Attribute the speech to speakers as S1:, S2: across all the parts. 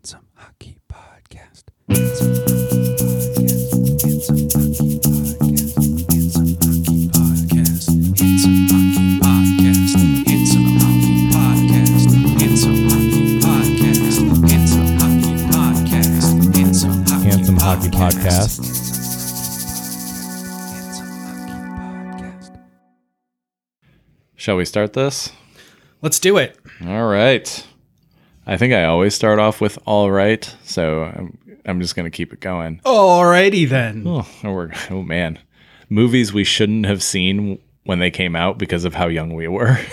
S1: Handsome Hockey Podcast. Handsome Hockey Podcast. Handsome Hockey Podcast. Handsome Hockey Podcast. Handsome Hockey Podcast. Handsome Hockey Podcast. Handsome Hockey Podcast. Handsome Hockey
S2: Handsome Hockey Podcast.
S1: Handsome Hockey Podcast.
S3: Shall we start this?
S4: Let's do it.
S3: All right. I think I always start off with all right, so I'm, I'm just going to keep it going.
S4: Alrighty then.
S3: Oh, oh, we're, oh, man. Movies we shouldn't have seen when they came out because of how young we were.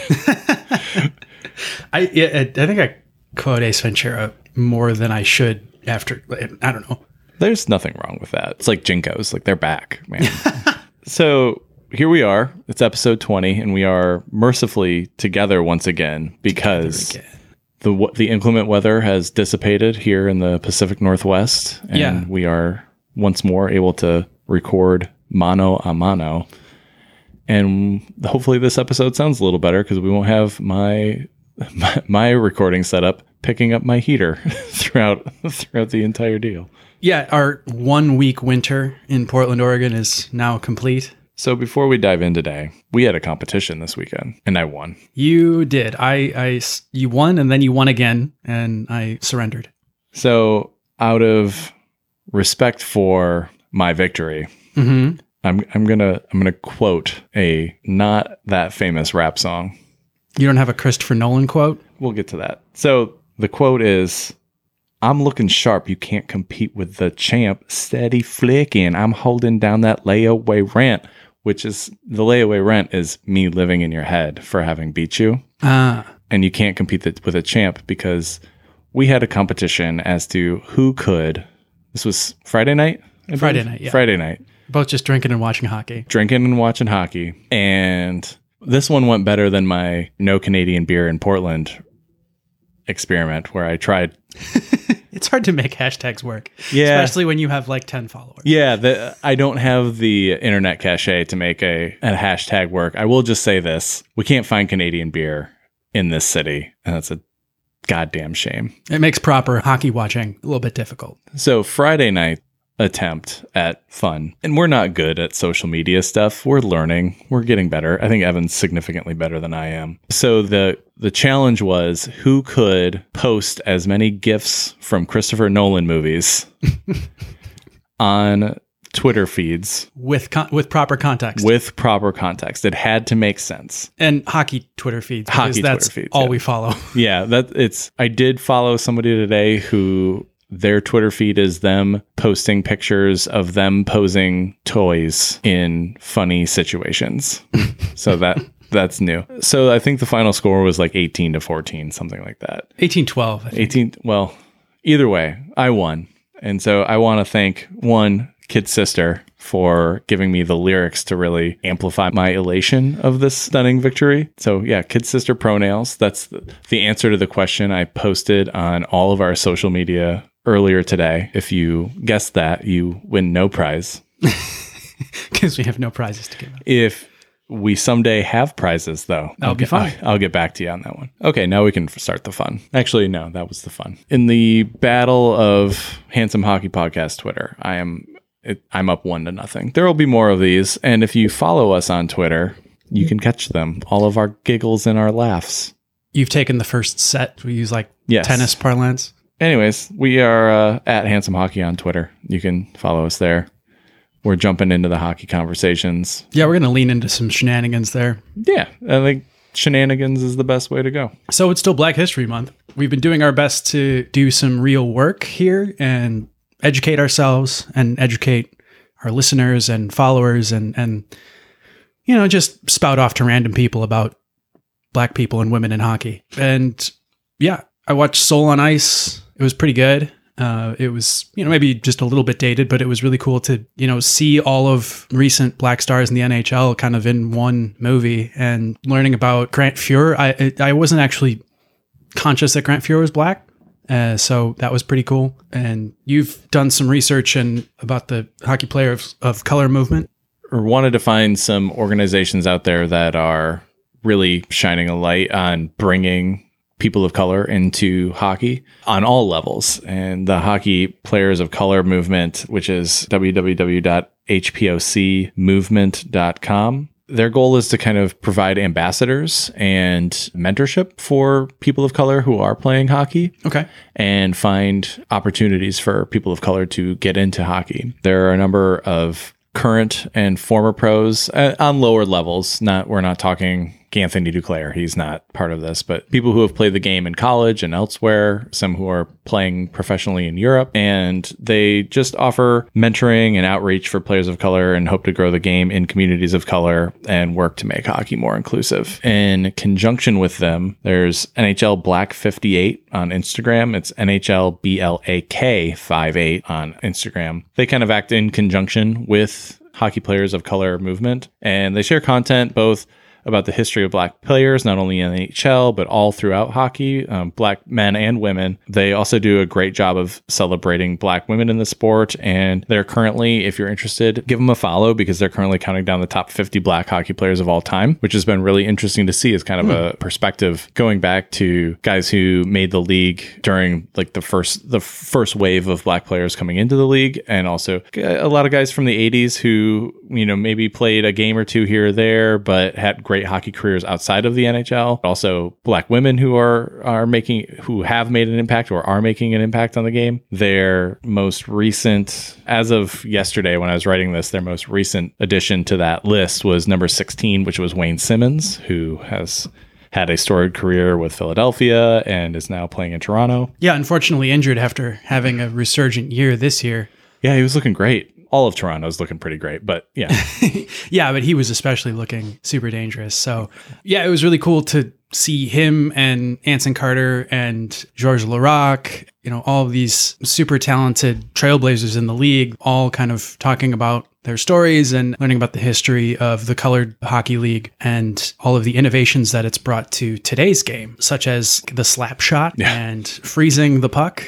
S4: I yeah, I think I quote Ace Ventura more than I should after. I don't know.
S3: There's nothing wrong with that. It's like Jinkos, like they're back, man. so here we are. It's episode 20, and we are mercifully together once again because
S4: Again.
S3: The the inclement weather has dissipated here in the Pacific Northwest, and
S4: Yeah.
S3: we are once more able to record mano a mano. And hopefully, this episode sounds a little better because we won't have my, my my recording setup picking up my heater throughout throughout the entire deal.
S4: Yeah, our one week winter in Portland, Oregon is now complete.
S3: So before we dive in today, we had a competition this weekend, and I won.
S4: You did. I, I you won, and then you won again, and I surrendered.
S3: So out of respect for my victory,
S4: hmm
S3: I'm I'm gonna I'm gonna quote a not that famous rap song.
S4: You don't have a Christopher Nolan quote.
S3: We'll get to that. So the quote is I'm looking sharp. You can't compete with the champ. Steady flicking. I'm holding down that layaway rent, which is the layaway rent is me living in your head for having beat you.
S4: Ah,
S3: And you can't compete th- with a champ because we had a competition as to who could. This was Friday night? I
S4: Friday
S3: believe?
S4: night, yeah.
S3: Friday night.
S4: both just drinking and watching hockey.
S3: drinking and watching hockey. And this one went better than my no Canadian beer in Portland experiment where I tried.
S4: It's hard to make hashtags work,
S3: Yeah.
S4: especially when you have like ten followers.
S3: Yeah, the, I don't have the internet cachet to make a, a hashtag work. I will just say this we can't find Canadian beer in this city, and that's a goddamn shame.
S4: It makes proper hockey watching a little bit difficult.
S3: So Friday night attempt at fun. And we're not good at social media stuff. We're learning. We're getting better. I think Evan's significantly better than I am. So the the challenge was who could post as many gifs from Christopher Nolan movies on Twitter feeds
S4: with con- with proper context
S3: with proper context. It had to make sense.
S4: and hockey Twitter feeds.
S3: Hockey
S4: that's
S3: Twitter feeds,
S4: all
S3: yeah.
S4: we follow.
S3: Yeah, that it's I did follow somebody today who their Twitter feed is them posting pictures of them posing toys in funny situations. so that that's new. So I think the final score was like 18 to 14, something like that.
S4: Eighteen twelve. I think.
S3: 18 well, either way, I won. And so I want to thank one kid sister for giving me the lyrics to really amplify my elation of this stunning victory. So yeah, kid sister pronails. That's the, the answer to the question I posted on all of our social media earlier today. If you guessed that, you win no prize.
S4: because we have no prizes to give out.
S3: If we someday have prizes, though,
S4: That'll
S3: I'll
S4: be
S3: get,
S4: fine.
S3: I'll get back to you on that one. Okay, now we can start the fun. Actually, no, that was the fun. In the battle of Handsome Hockey Podcast Twitter, I am it, I'm up one to nothing. There will be more of these, and if you follow us on Twitter, you can catch them. All of our giggles and our laughs.
S4: You've taken the first set. We use like
S3: Yes.
S4: tennis parlance.
S3: Anyways, we are uh, at Handsome Hockey on Twitter. You can follow us there. We're jumping into the hockey conversations.
S4: Yeah, we're gonna lean into some shenanigans there.
S3: Yeah, I think shenanigans is the best way to go.
S4: So it's still Black History Month. We've been doing our best to do some real work here and educate ourselves and educate our listeners and followers and and you know just spout off to random people about black people and women in hockey. And yeah, I watched Soul on Ice. It was pretty good. Uh, it was, you know, maybe just a little bit dated, but it was really cool to, you know, see all of recent black stars in the NHL kind of in one movie and learning about Grant Fuhr. I I wasn't actually conscious that Grant Fuhr was black, uh, so that was pretty cool. And you've done some research and about the hockey player of, of color movement.
S3: or wanted to find some organizations out there that are really shining a light on bringing people of color into hockey on all levels. And the Hockey Players of Color movement, which is www.hpocmovement.com, their goal is to kind of provide ambassadors and mentorship for people of color who are playing hockey
S4: Okay.
S3: and find opportunities for people of color to get into hockey. There are a number of current and former pros uh, on lower levels. Not we're not talking Anthony Duclair. He's not part of this, but people who have played the game in college and elsewhere, some who are playing professionally in Europe, and they just offer mentoring and outreach for players of color and hope to grow the game in communities of color and work to make hockey more inclusive. In conjunction with them, there's NHL Black 58 on Instagram. It's NHL BLAK 58 on Instagram. They kind of act in conjunction with hockey players of color movement and they share content both about the history of black players, not only in the NHL, but all throughout hockey, um, black men and women. They also do a great job of celebrating black women in the sport. And they're currently, if you're interested, give them a follow because they're currently counting down the top 50 black hockey players of all time, which has been really interesting to see as kind of a perspective going back to guys who made the league during like the first, the first wave of black players coming into the league. And also a lot of guys from the 80s who, you know, maybe played a game or two here or there, but had great hockey careers outside of the NHL. Also, black women who are are making who have made an impact or are making an impact on the game. Their most recent, as of yesterday, when I was writing this, their most recent addition to that list was number 16, which was Wayne Simmonds, who has had a storied career with Philadelphia and is now playing in Toronto.
S4: Yeah, unfortunately injured after having a resurgent year this year.
S3: Yeah, he was looking great. All of Toronto's looking pretty great, but yeah.
S4: Yeah, but he was especially looking super dangerous. So, yeah, it was really cool to see him and Anson Carter and Georges Laraque, you know, all of these super talented trailblazers in the league, all kind of talking about their stories and learning about the history of the colored hockey league and all of the innovations that it's brought to today's game, such as the slap shot and freezing the puck.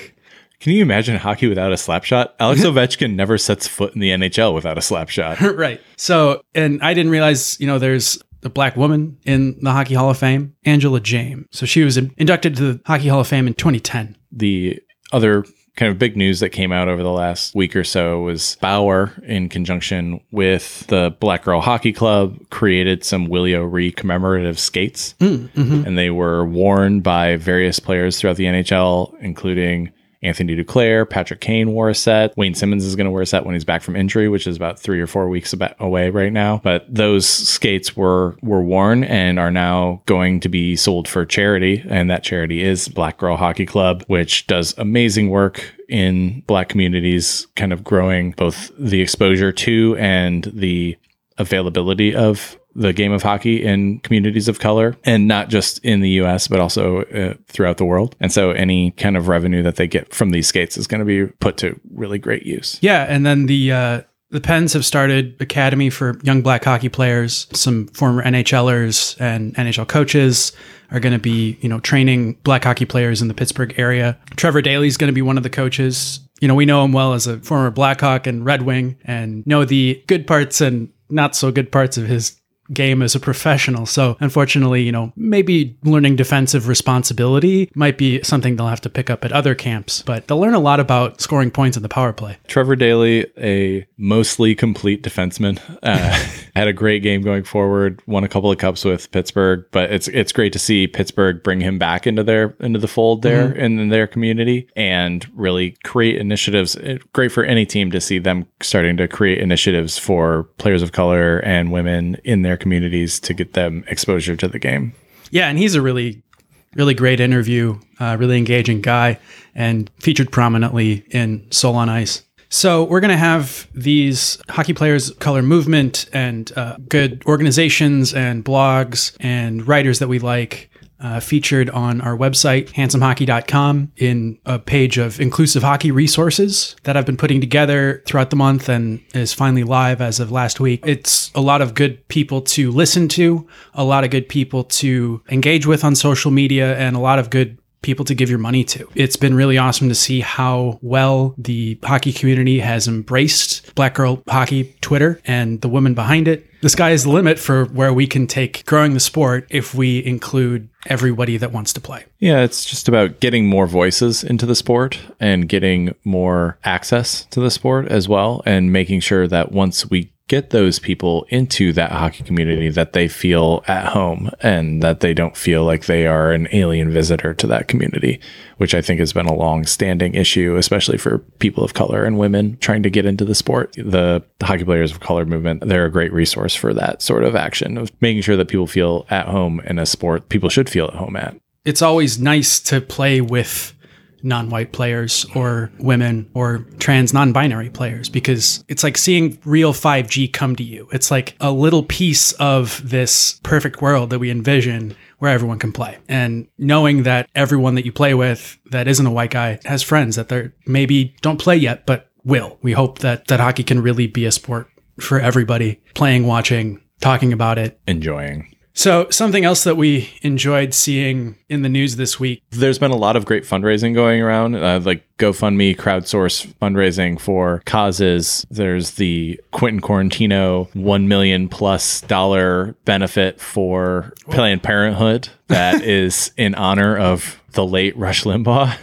S3: Can you imagine hockey without a slap shot? Alex Ovechkin never sets foot in the NHL without a slap shot.
S4: right. So, and I didn't realize, you know, there's a black woman in the Hockey Hall of Fame, Angela James. So she was inducted to the Hockey Hall of Fame in 2010.
S3: The other kind of big news that came out over the last week or so was Bauer, in conjunction with the Black Girl Hockey Club, created some Willie O'Ree commemorative skates. Mm, mm-hmm. And they were worn by various players throughout the NHL, including Anthony Duclair, Patrick Kane wore a set. Wayne Simmonds is going to wear a set when he's back from injury, which is about three or four weeks away right now. But those skates were were worn and are now going to be sold for charity, and that charity is Black Girl Hockey Club, which does amazing work in Black communities, kind of growing both the exposure to and the availability of the game of hockey in communities of color and not just in the US but also uh, throughout the world. And so any kind of revenue that they get from these skates is going to be put to really great use.
S4: Yeah, and then the uh, the Pens have started academy for young black hockey players. Some former NHLers and NHL coaches are going to be, you know, training black hockey players in the Pittsburgh area. Trevor Daley is going to be one of the coaches. You know, we know him well as a former Blackhawk and Red Wing and know the good parts and not so good parts of his game as a professional. So unfortunately, you know, maybe learning defensive responsibility might be something they'll have to pick up at other camps, but they'll learn a lot about scoring points in the power play.
S3: Trevor Daley, a mostly complete defenseman, uh, had a great game going forward. Won a couple of cups with Pittsburgh, but it's it's great to see Pittsburgh bring him back into their into the fold there in, in their community and really create initiatives. It- great for any team to see them starting to create initiatives for players of color and women in their communities to get them exposure to the game.
S4: Yeah, and he's a really, really great interview, uh, really engaging guy, and featured prominently in Soul on Ice. So we're going to have these hockey players color movement and uh, good organizations and blogs and writers that we like uh, featured on our website, handsomehockey.com, in a page of inclusive hockey resources that I've been putting together throughout the month and is finally live as of last week. It's a lot of good people to listen to, a lot of good people to engage with on social media, and a lot of good people to give your money to. It's been really awesome to see how well the hockey community has embraced Black Girl Hockey Twitter and the women behind it. The sky is the limit for where we can take growing the sport if we include everybody that wants to play.
S3: Yeah, it's just about getting more voices into the sport and getting more access to the sport as well, and making sure that once we get those people into that hockey community that they feel at home and that they don't feel like they are an alien visitor to that community which i think has been a long standing issue especially for people of color and women trying to get into the sport. The, the hockey players of color movement they're a great resource for that sort of action of making sure that people feel at home in a sport people should feel at home at.
S4: It's always nice to play with non-white players or women or trans non-binary players because it's like seeing real 5G come to you. It's like a little piece of this perfect world that we envision where everyone can play. And knowing that everyone that you play with that isn't a white guy has friends that they're maybe don't play yet but will. We hope that that hockey can really be a sport for everybody playing, watching, talking about it.
S3: enjoying
S4: So, something else that we enjoyed seeing in the news this week
S3: there's been a lot of great fundraising going around, uh, like GoFundMe, crowdsource fundraising for causes. There's the Quentin Quarantino one million plus dollar benefit for Planned Parenthood that is in honor of the late Rush Limbaugh,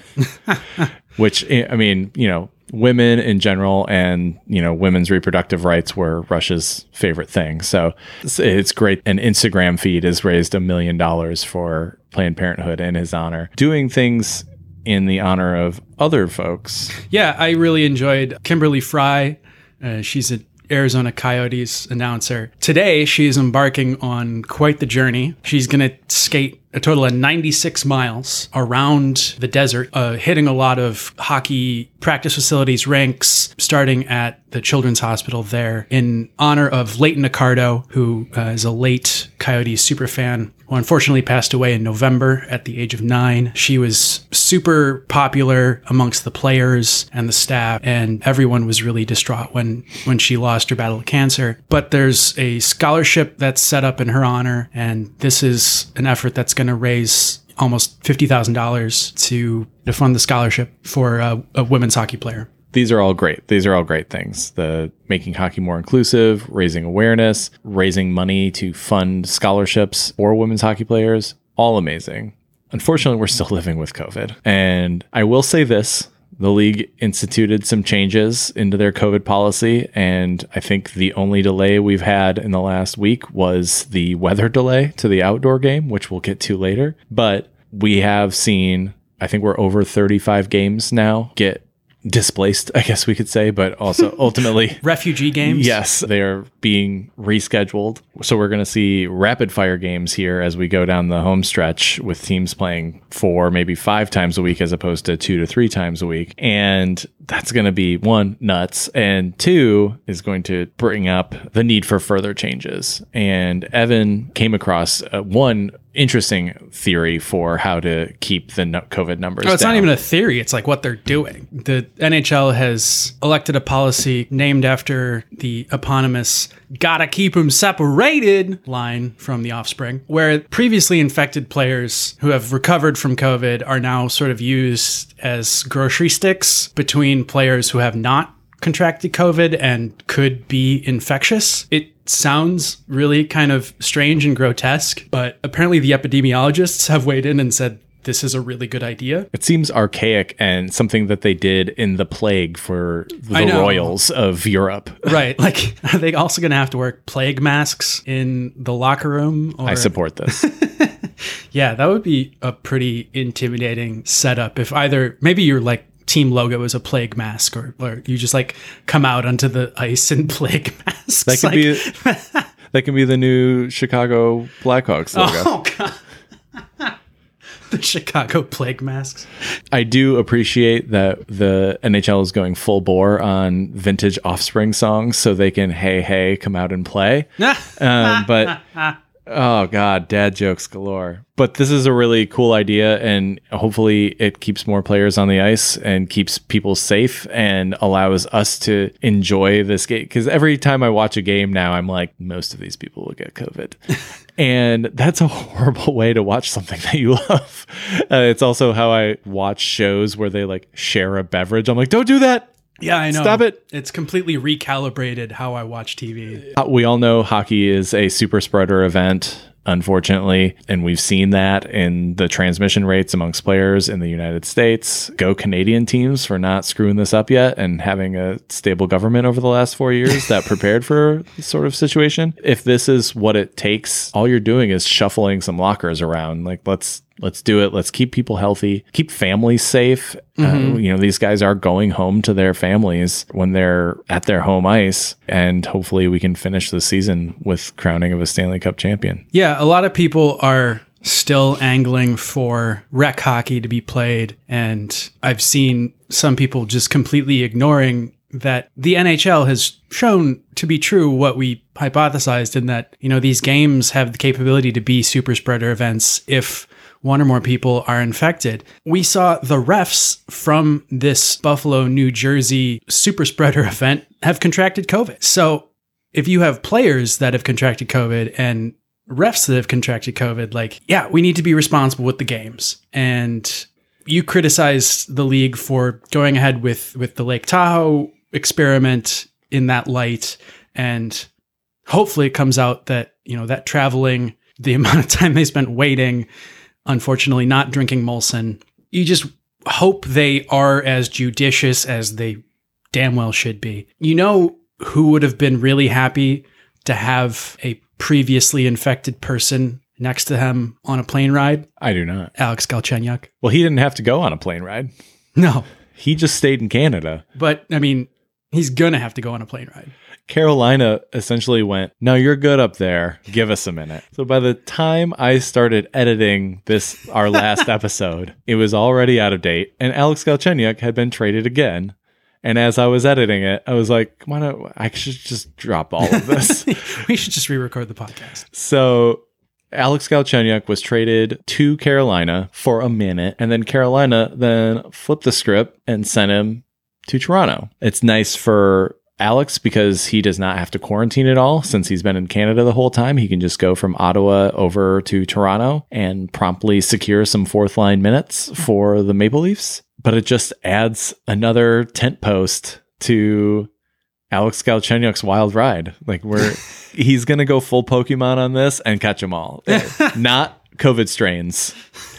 S3: which I mean, you know. Women in general and you know women's reproductive rights were Rush's favorite thing. So it's, great. An Instagram feed has raised a million dollars for Planned Parenthood in his honor. Doing things in the honor of other folks.
S4: Yeah, I really enjoyed Kimberly Fry. Uh, she's an Arizona Coyotes announcer. Today, she is embarking on quite the journey. She's going to skate a total of 96 miles around the desert, uh, hitting a lot of hockey practice facilities, ranks, starting at the Children's Hospital there in honor of Leighton Accardo, who uh, is a late Coyotes super fan who unfortunately passed away in November at the age of nine. She was super popular amongst the players and the staff, and everyone was really distraught when when she lost her battle of cancer. But there's a scholarship that's set up in her honor, and this is an effort that's going to raise almost fifty thousand dollars to to fund the scholarship for a, a women's hockey player.
S3: These are all great. These are all great things. The making hockey more inclusive, raising awareness, raising money to fund scholarships for women's hockey players, all amazing. Unfortunately, we're still living with COVID. And I will say this the league instituted some changes into their COVID policy. And I think the only delay we've had in the last week was the weather delay to the outdoor game, which we'll get to later. But we have seen, I think we're over 35 games now get displaced, I guess we could say, but also ultimately.
S4: Refugee games.
S3: Yes, they are being rescheduled. So we're going to see rapid fire games here as we go down the home stretch with teams playing four, maybe five times a week as opposed to two to three times a week. And that's going to be one, nuts. And two, is going to bring up the need for further changes. And Evan came across uh, one interesting theory for how to keep the COVID numbers
S4: Oh, it's
S3: down.
S4: not even a theory. It's like what they're doing. The NHL has elected a policy named after the eponymous gotta keep them separated line from the offspring, where previously infected players who have recovered from COVID are now sort of used as grocery sticks between players who have not contracted COVID and could be infectious. It sounds really kind of strange and grotesque, but apparently the epidemiologists have weighed in and said this is a really good idea.
S3: It seems archaic and something that they did in the plague for the royals of Europe.
S4: Right. Like, are they also going to have to wear plague masks in the locker room? Or,
S3: I support this.
S4: Yeah, that would be a pretty intimidating setup. If either maybe you're like team logo is a plague mask, or, or you just like come out onto the ice in plague masks.
S3: That could
S4: like,
S3: be that can be the new Chicago Blackhawks logo.
S4: Oh god. the Chicago plague masks.
S3: I do appreciate that the NHL is going full bore on vintage Offspring songs so they can hey hey come out and play. um, but Oh God, dad jokes galore. But this is a really cool idea, and hopefully it keeps more players on the ice and keeps people safe and allows us to enjoy this game. Because every time I watch a game now, I'm like, most of these people will get COVID. and that's a horrible way to watch something that you love. Uh, it's also how I watch shows where they like share a beverage. I'm like, don't do that.
S4: Yeah, I know.
S3: Stop it.
S4: It's completely recalibrated how I watch TV.
S3: Uh, We all know hockey is a super spreader event, unfortunately, and we've seen that in the transmission rates amongst players in the United States. Go Canadian teams for not screwing this up yet and having a stable government over the last four years that prepared for this sort of situation. If this is what it takes, all you're doing is shuffling some lockers around. Like, let's let's do it. Let's keep people healthy, keep families safe. Uh, you know, these guys are going home to their families when they're at their home ice, and hopefully we can finish the season with crowning of a Stanley Cup champion.
S4: Yeah, a lot of people are still angling for rec hockey to be played. And I've seen some people just completely ignoring that the NHL has shown to be true what we hypothesized in that, you know, these games have the capability to be super spreader events if one or more people are infected. We saw the refs from this Buffalo, New Jersey super spreader event have contracted COVID. So if you have players that have contracted COVID and refs that have contracted COVID, like, yeah, we need to be responsible with the games. And you criticize the league for going ahead with with the Lake Tahoe experiment in that light. And hopefully it comes out that, you know, that traveling, the amount of time they spent waiting, unfortunately not drinking Molson, you just hope they are as judicious as they damn well should be. You know who would have been really happy to have a previously infected person next to him on a plane ride?
S3: I do not.
S4: Alex Galchenyuk.
S3: Well, he didn't have to go on a plane ride.
S4: No,
S3: He just stayed in Canada.
S4: but I mean, he's gonna have to go on a plane ride.
S3: Carolina essentially went, No, you're good up there. Give us a minute. So by the time I started editing this, our last episode, it was already out of date. And Alex Galchenyuk had been traded again. And as I was editing it, I was like, Come on, I should just drop all of this.
S4: we should just re-record the podcast.
S3: so Alex Galchenyuk was traded to Carolina for a minute. And then Carolina then flipped the script and sent him to Toronto. It's nice for Alex because he does not have to quarantine at all since he's been in Canada the whole time. He can just go from Ottawa over to Toronto and promptly secure some fourth line minutes for the Maple Leafs. But it just adds another tent post to Alex Galchenyuk's wild ride. Like we're he's gonna go full Pokemon on this and catch them all. Not COVID strains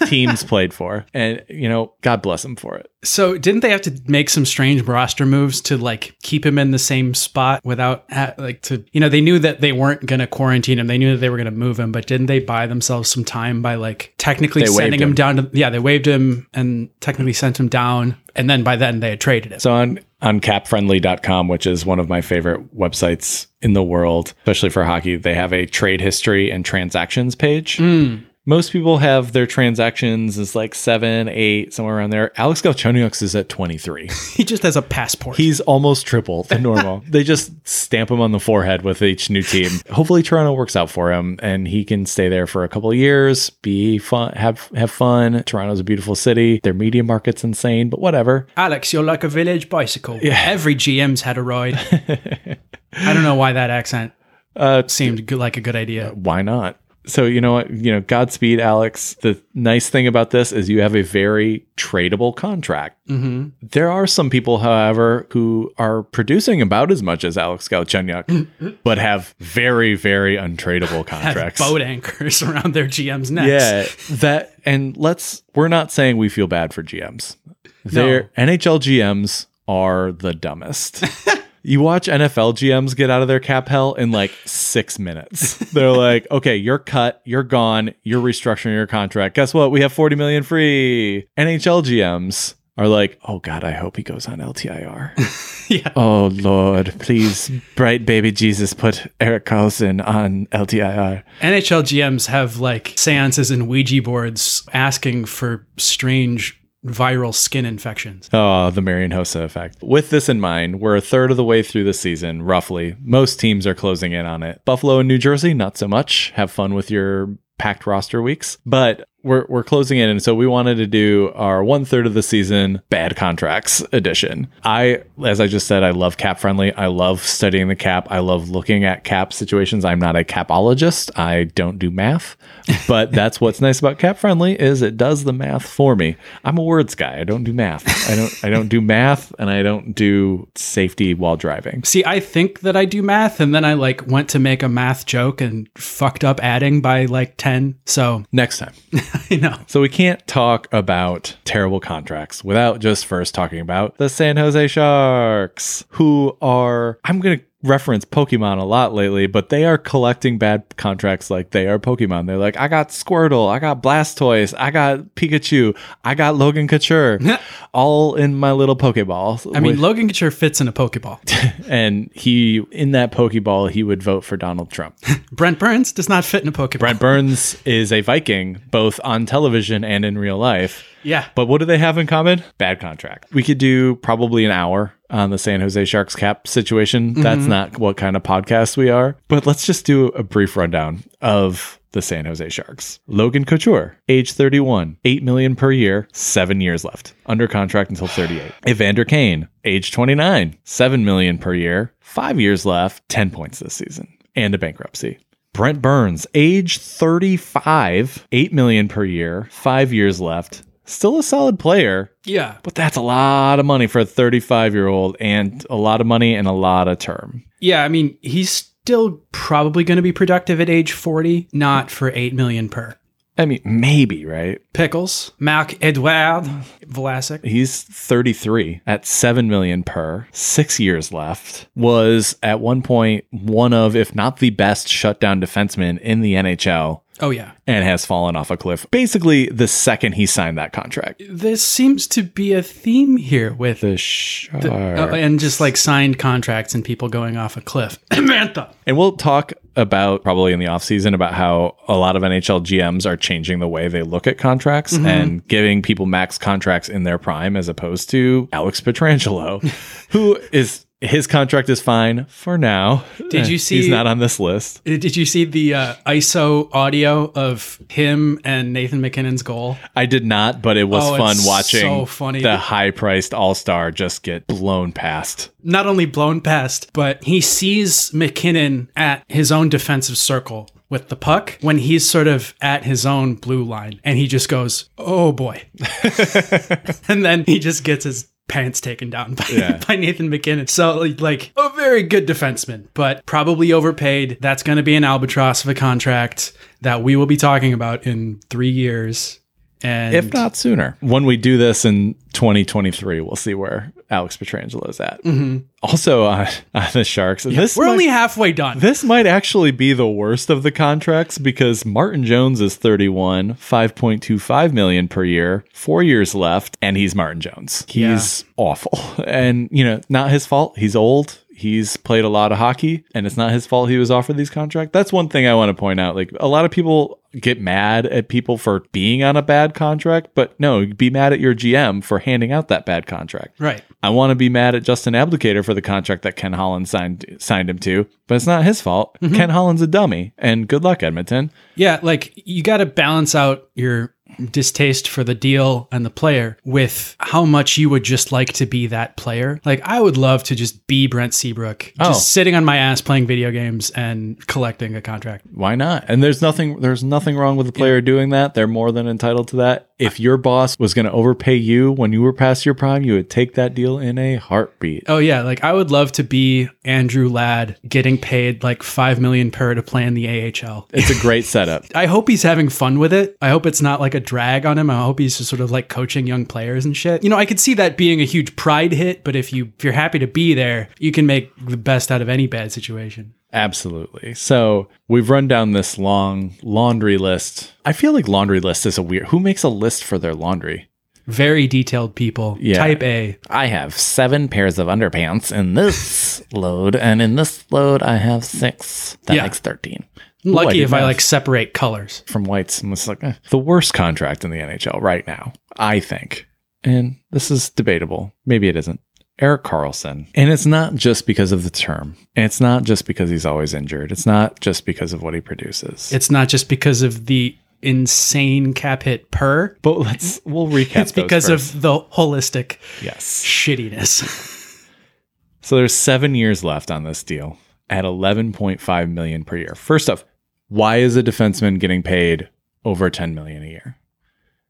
S3: teams played for. And you know, God bless him for it.
S4: So, didn't they have to make some strange roster moves to like keep him in the same spot without ha- like to you know they knew that they weren't going to quarantine him, they knew that they were going to move him, but didn't they buy themselves some time by like technically
S3: They
S4: sending him
S3: him.
S4: down to yeah they waived him and technically sent him down, and then by then they had traded him.
S3: So on on capfriendly.com, which is one of my favorite websites in the world, especially for hockey, they have a trade history and transactions page. Hmm. Most people have their transactions as like seven, eight, somewhere around there. Alex Galchenyuk's is at 23.
S4: he just has a passport.
S3: He's almost triple the normal. they just stamp him on the forehead with each new team. Hopefully Toronto works out for him and he can stay there for a couple of years, be fun, have have fun. Toronto's a beautiful city. Their media market's insane, but whatever.
S4: Alex, you're like a village bicycle. Yeah. Every GM's had a ride. I don't know why that accent
S3: Uh,
S4: seemed like a good idea.
S3: why not? So you know what? You know, Godspeed, Alex. The nice thing about this is you have a very tradable contract.
S4: Mm-hmm.
S3: There are some people, however, who are producing about as much as Alex Galchenyuk, but have very, very untradeable
S4: Have
S3: contracts.
S4: boat anchors around their GM's necks.
S3: Yeah, that and let's. We're not saying we feel bad for GMs. Their NHL GMs are the dumbest. You watch NFL GMs get out of their cap hell in like six minutes. They're like, okay, you're cut, you're gone, you're restructuring your contract. Guess what? We have 40 million free. NHL GMs are like, oh God, I hope he goes on LTIR.
S4: Yeah.
S3: oh Lord, please, bright baby Jesus, put Erik Karlsson on LTIR.
S4: NHL GMs have like seances and Ouija boards asking for strange viral skin infections.
S3: Oh, the Marian Hossa effect. With this in mind, we're a third of the way through the season, roughly. Most teams are closing in on it. Buffalo and New Jersey, not so much. Have fun with your packed roster weeks. But we're, we're closing in. And so we wanted to do our one third of the season bad contracts edition. I, as I just said, I love cap friendly. I love studying the cap. I love looking at cap situations. I'm not a capologist. I don't do math, but that's what's nice about cap friendly is it does the math for me. I'm a words guy. I don't do math. I don't, I don't do math and I don't do safety while driving.
S4: See, I think that I do math, and then I like went to make a math joke and fucked up adding by like 10. So
S3: Next time.
S4: I know.
S3: So we can't talk about terrible contracts without just first talking about the San Jose Sharks, who are I'm going to reference Pokemon a lot lately, but they are collecting bad contracts like they are Pokemon. They're like, I got Squirtle, I got Blastoise, I got Pikachu, I got Logan Couture, all in my little Pokeball.
S4: I mean,
S3: With-
S4: Logan Couture fits in a Pokeball.
S3: and he in that Pokeball, he would vote for Donald Trump.
S4: Brent Burns does not fit in a Pokeball.
S3: Brent Burns is a Viking, both on television and in real life.
S4: Yeah.
S3: But what do they have in common? Bad contract. We could do probably an hour on the San Jose Sharks cap situation. That's mm-hmm. not what kind of podcast we are. But let's just do a brief rundown of the San Jose Sharks. Logan Couture, age 31, 8 million per year, 7 years left. Under contract until 38. Evander Kane, age 29, 7 million per year, 5 years left, 10 points this season and a bankruptcy. Brent Burns, age 35, 8 million per year, 5 years left. Still a solid player,
S4: Yeah.
S3: but that's a lot of money for a 35 year old and a lot of money and a lot of term.
S4: Yeah. I mean, he's still probably going to be productive at age 40, not for 8 million per.
S3: I mean, maybe, right?
S4: Pickles, Marc Edouard Vlasic.
S3: He's 33 at 7 million per, 6 years left. Was at one point one of if not the best shutdown defenseman in the NHL
S4: Oh, yeah.
S3: and has fallen off a cliff. Basically the second he signed that contract.
S4: This seems to be a theme here with
S3: The Sharks.
S4: uh, and just like signed contracts and people going off a cliff. Mantha.
S3: And we'll talk about probably in the offseason about how a lot of NHL GMs are changing the way they look at contracts and giving people max contracts in their prime as opposed to Alex Pietrangelo, who is his contract is fine for now.
S4: Did you see?
S3: He's not on this list.
S4: Did you see the uh, ISO audio of him and Nathan MacKinnon's goal?
S3: I did not, but it was
S4: Oh,
S3: fun watching
S4: so funny.
S3: the high priced all star just get blown past.
S4: Not only blown past, but he sees MacKinnon at his own defensive circle with the puck when he's sort of at his own blue line and he just goes, oh boy. and then he just gets his pants taken down by,
S3: Yeah.
S4: by Nathan MacKinnon. So, like, a very good defenseman, but probably overpaid. That's going to be an albatross of a contract that we will be talking about in three years. And
S3: if not sooner. When we do this in 2023, we'll see where Alex Pietrangelo is at. Also on, on the Sharks, this
S4: Mm-hmm. we're
S3: might-
S4: only halfway done.
S3: This might actually be the worst of the contracts because Martin Jones is 31, 5.25 million per year, four years left, and he's Martin Jones. He's awful. And, you know, not his fault. He's old. He's played a lot of hockey, and it's not his fault he was offered these contracts. That's one thing I want to point out. Like, a lot of people get mad at people for being on a bad contract, but no, be mad at your GM for handing out that bad contract.
S4: right.
S3: I want to be mad at Justin Abdelkader for the contract that Ken Holland signed signed him to, but it's not his fault. Mm-hmm. Ken Holland's a dummy, and good luck, Edmonton.
S4: Yeah, like you got to balance out your distaste for the deal and the player with how much you would just like to be that player. Like I would love to just be Brent Seabrook, just
S3: Oh.
S4: sitting on my ass playing video games and collecting a contract.
S3: Why not? And there's nothing there's nothing wrong with the player doing that. They're more than entitled to that. If your boss was going to overpay you when you were past your prime, you would take that deal in a heartbeat.
S4: Oh yeah, like I would love to be Andrew Ladd getting paid like 5 million per to play in the AHL.
S3: It's a great setup.
S4: I hope he's having fun with it. I hope it's not like a drag on him. I hope he's just sort of like coaching young players and shit. You know, I could see that being a huge pride hit, but if you if you're happy to be there, you can make the best out of any bad situation.
S3: Absolutely. So we've run down this long laundry list. I feel like laundry list is a weird. Who makes a list for their laundry?
S4: Very detailed people.
S3: Yeah.
S4: Type A.
S3: I have seven pairs of underpants in this load, and in this load I have six. That
S4: Yeah.
S3: makes thirteen.
S4: Lucky
S3: did
S4: if I like separate colors.
S3: from whites and was like eh, the worst contract in the NHL right now, I think. and this is debatable. Maybe it isn't. Erik Karlsson. And it's not just because of the term. And it's not just because he's always injured. It's not just because of what he produces.
S4: It's not just because of the insane cap hit per.
S3: but let's we'll recap.
S4: It's because of the holistic
S3: yes.
S4: shittiness.
S3: So there's seven years left on this deal at 11.5 million per year. First off, why is a defenseman getting paid over 10 million a year?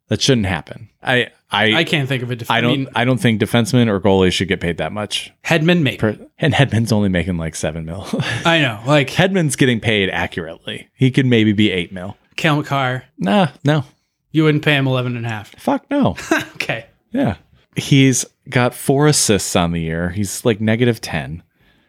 S3: That shouldn't happen. I I
S4: I can't think of a def-
S3: I don't
S4: mean,
S3: I don't think defensemen or goalies should get paid that much.
S4: Hedman maybe.
S3: Per, and Hedman's only making like seven mil.
S4: I know. Like
S3: Hedman's getting paid accurately. He could maybe be eight mil.
S4: Cale Makar,
S3: Nah, no.
S4: you wouldn't pay him 11 and a half.
S3: Fuck no.
S4: Okay.
S3: yeah. He's got four assists on the year. He's like negative 10.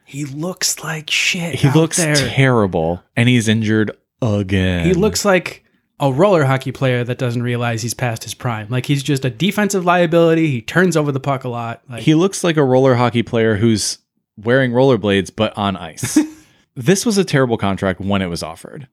S4: He looks like shit.
S3: He
S4: out
S3: looks
S4: there.
S3: terrible and he's injured again.
S4: He looks like a roller hockey player that doesn't realize he's past his prime. Like he's just a defensive liability. He turns over the puck a lot. Like
S3: He looks like a roller hockey player who's wearing rollerblades but on ice. this was a terrible contract when it was offered.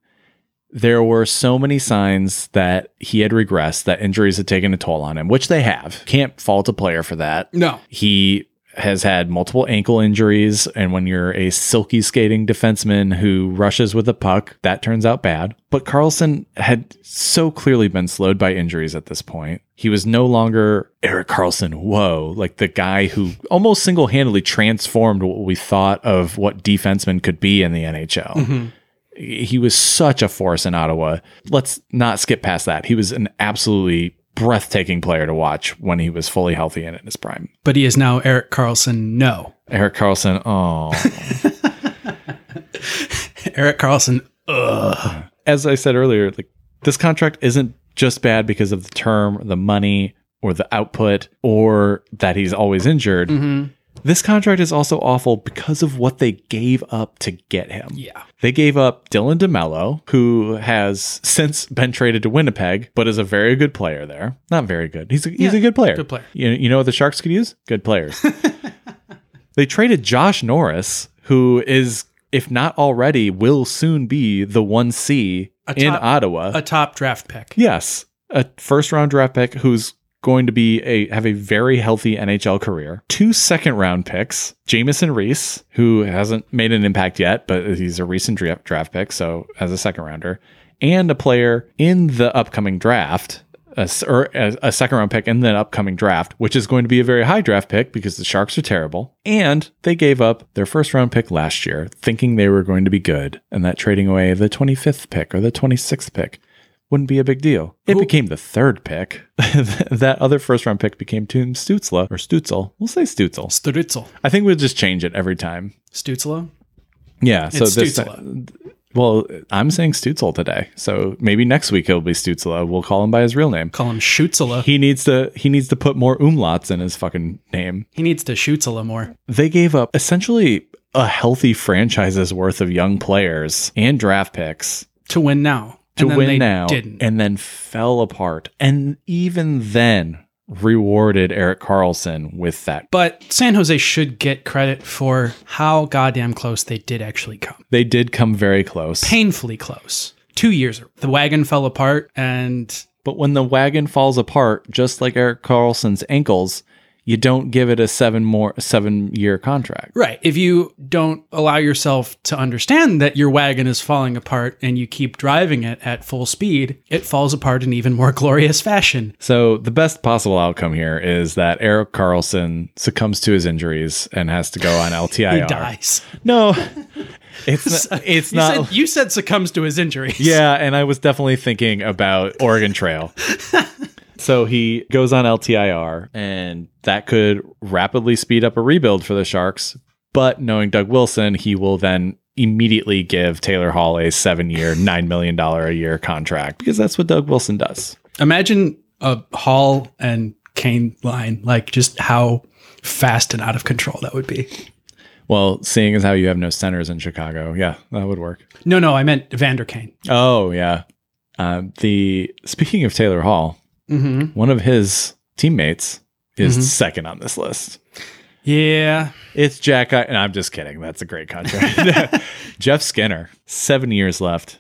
S3: There were so many signs that he had regressed, that injuries had taken a toll on him, which they have. Can't fault a player for that.
S4: no.
S3: He has had multiple ankle injuries, and when you're a silky skating defenseman who rushes with a puck, that turns out bad. But Karlsson had so clearly been slowed by injuries at this point. He was no longer Erik Karlsson, whoa, like the guy who almost single handedly transformed what we thought of what defensemen could be in the NHL. Mm-hmm. He was such a force in Ottawa. Let's not skip past that. He was an absolutely breathtaking player to watch when he was fully healthy and in his prime.
S4: But he is now Erik Karlsson. No.
S3: Erik Karlsson, oh.
S4: Erik Karlsson. Ugh.
S3: As I said earlier, like this contract isn't just bad because of the term, the money, or the output, or that he's always injured. Mm-hmm. This contract is also awful because of what they gave up to get him.
S4: Yeah.
S3: They gave up Dylan DeMelo, who has since been traded to Winnipeg, but is a very good player there. Not very good. He's a, he's
S4: Yeah,
S3: a good player.
S4: good player.
S3: You, you know what the Sharks could use? Good players. they traded Josh Norris, who is, if not already, will soon be the 1C
S4: A
S3: in
S4: top-
S3: Ottawa.
S4: A top draft pick.
S3: yes. A first round draft pick who's going to be a have a very healthy NHL career. Two second round picks, Jamieson Rees, who hasn't made an impact yet, but he's a recent draft pick, so as a second rounder, and a player in the upcoming draft. A, or a second round pick in the upcoming draft, which is going to be a very high draft pick because the Sharks are terrible. And they gave up their first round pick last year, thinking they were going to be good, and that trading away the 25th pick or the 26th pick wouldn't be a big deal. It
S4: Who-
S3: became the third pick. that other first round pick became Tim Stutzla or Stutzel. We'll say Stutzel.
S4: Stutzel.
S3: I think we'll just change it every time.
S4: Stutzla?
S3: Yeah. So
S4: It's
S3: this.
S4: Stützle.
S3: Well, I'm saying Stutzel today. So maybe next week it'll be Stutzla. We'll call him by his real name.
S4: Call him Schutzela. He,
S3: He needs to he needs to put more umlauts in his fucking name.
S4: He needs to Schutzela more.
S3: They gave up essentially a healthy franchise's worth of young players and draft picks
S4: To win now.
S3: To win now
S4: Didn't.
S3: and then fell apart. And even then rewarded Erik Karlsson with that.
S4: but San Jose should get credit for how goddamn close they did actually come.
S3: They did come very close.
S4: Painfully close. Two years. The wagon fell apart and
S3: But when the wagon falls apart, just like Erik Karlsson's ankles, you don't give it a seven more seven year contract.
S4: Right. If you don't allow yourself to understand that your wagon is falling apart and you keep driving it at full speed, it falls apart in even more glorious fashion.
S3: So the best possible outcome here is that Erik Karlsson succumbs to his injuries and has to go on LTIR.
S4: He dies.
S3: No, it's not, it's
S4: You
S3: not.
S4: said, you said succumbs to his injuries.
S3: Yeah, and I was definitely thinking about Oregon Trail. So he goes on LTIR, and that could rapidly speed up a rebuild for the Sharks. But knowing Doug Wilson, he will then immediately give Taylor Hall a seven year, $9 million a year contract because that's what Doug Wilson does.
S4: Imagine a Hall and Kane line, like just how fast and out of control that would be.
S3: Well, seeing as how you have no centers in Chicago, yeah, that would work.
S4: No, no, I meant Vander Kane.
S3: Oh, yeah. Uh, the speaking of Taylor Hall,
S4: Mm-hmm.
S3: one of his teammates is second on this list.
S4: Yeah.
S3: It's Jack. I- and I'm just kidding. That's a great contract. Jeff Skinner, seven years left,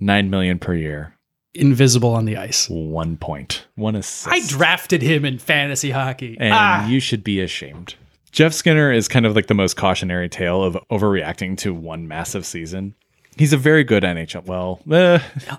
S3: nine million per year.
S4: invisible on the ice.
S3: One point. One assist.
S4: I drafted him in fantasy hockey.
S3: and
S4: ah,
S3: you should be ashamed. Jeff Skinner is kind of like the most cautionary tale of overreacting to one massive season. He's a very good NHL. Well, eh,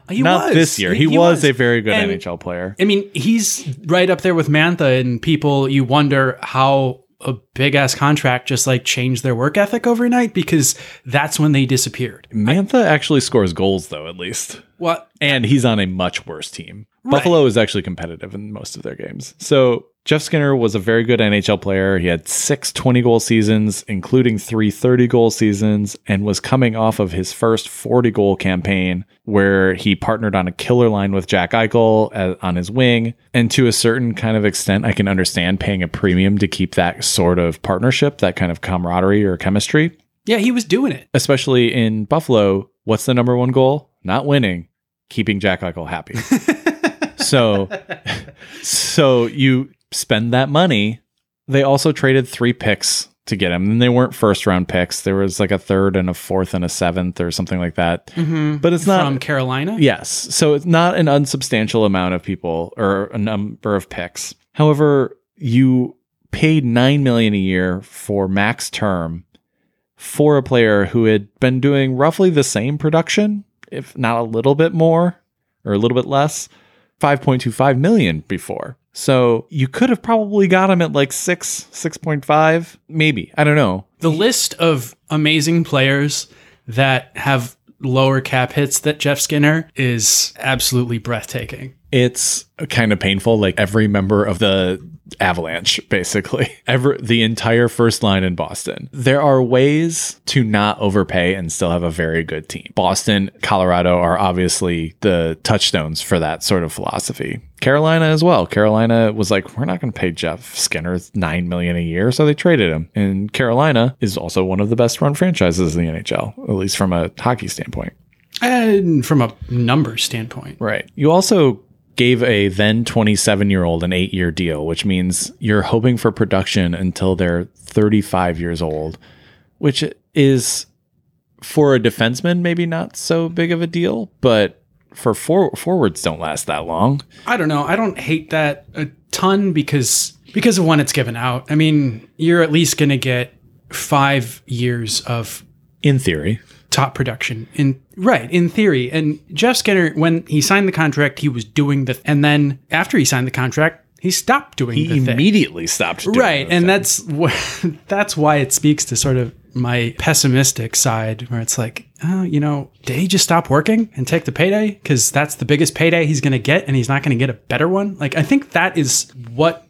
S4: He
S3: not
S4: was.
S3: this year. He,
S4: He- he
S3: was,
S4: was.
S3: a very good
S4: And-
S3: NHL player.
S4: I mean, he's right up there with Mantha, and people, you wonder how a big ass contract just like changed their work ethic overnight because that's when they disappeared.
S3: Mantha actually scores goals, though, at least.
S4: What?
S3: And he's on a much worse team. Buffalo is actually competitive in most of their games. So Jeff Skinner was a very good NHL player. He had six 20 goal seasons, including three 30 goal seasons, and was coming off of his first 40 goal campaign where he partnered on a killer line with Jack Eichel on his wing. And to a certain kind of extent, I can understand paying a premium to keep that sort of partnership, that kind of camaraderie or chemistry
S4: Yeah, he was doing it.
S3: especially in Buffalo, what's the number one goal? Not winning, keeping Jack Eichel happy. so, so you spend that money. They also traded three picks to get him, and they weren't first round picks. There was like a third and a fourth and a seventh or something like that. Mm-hmm. But it's not
S4: From Carolina?
S3: Yes. So it's not an unsubstantial amount of people or a number of picks. However, you paid 9 million a year for max term for a player who had been doing roughly the same production, if not a little bit more or a little bit less, 5.25 million before. So you could have probably got him at like 6, 6.5, maybe. I don't know.
S4: The list of amazing players that have lower cap hits that Jeff Skinner is absolutely breathtaking.
S3: it's kind of painful like every member of the avalanche basically. Ever the entire first line in boston. There are ways to not overpay and still have a very good team. Boston colorado are obviously the touchstones for that sort of philosophy carolina as well carolina was like we're not going to pay jeff skinner 9 million a year so they traded him and carolina is also one of the best run franchises in the nhl at least from a hockey standpoint
S4: And from a number standpoint.
S3: Right. You also gave a then 27 year old an eight year deal, which means you're hoping for production until they're 35 years old, which is for a defenseman, maybe not so big of a deal, but for for- forwards don't last that long.
S4: I don't know. I don't hate that a ton because because of when it's given out. I mean, you're at least going to get 5 years of
S3: In theory,
S4: top production in right in theory and jeff skinner when he signed the contract he was doing the and then after he signed the contract he stopped doing
S3: he
S4: the thing
S3: immediately stopped. Doing
S4: right and
S3: thing.
S4: that's wh- that's why it speaks to sort of my pessimistic side where it's like oh you know did he just stop working and take the payday because that's the biggest payday he's going to get and he's not going to get a better one like i think that is what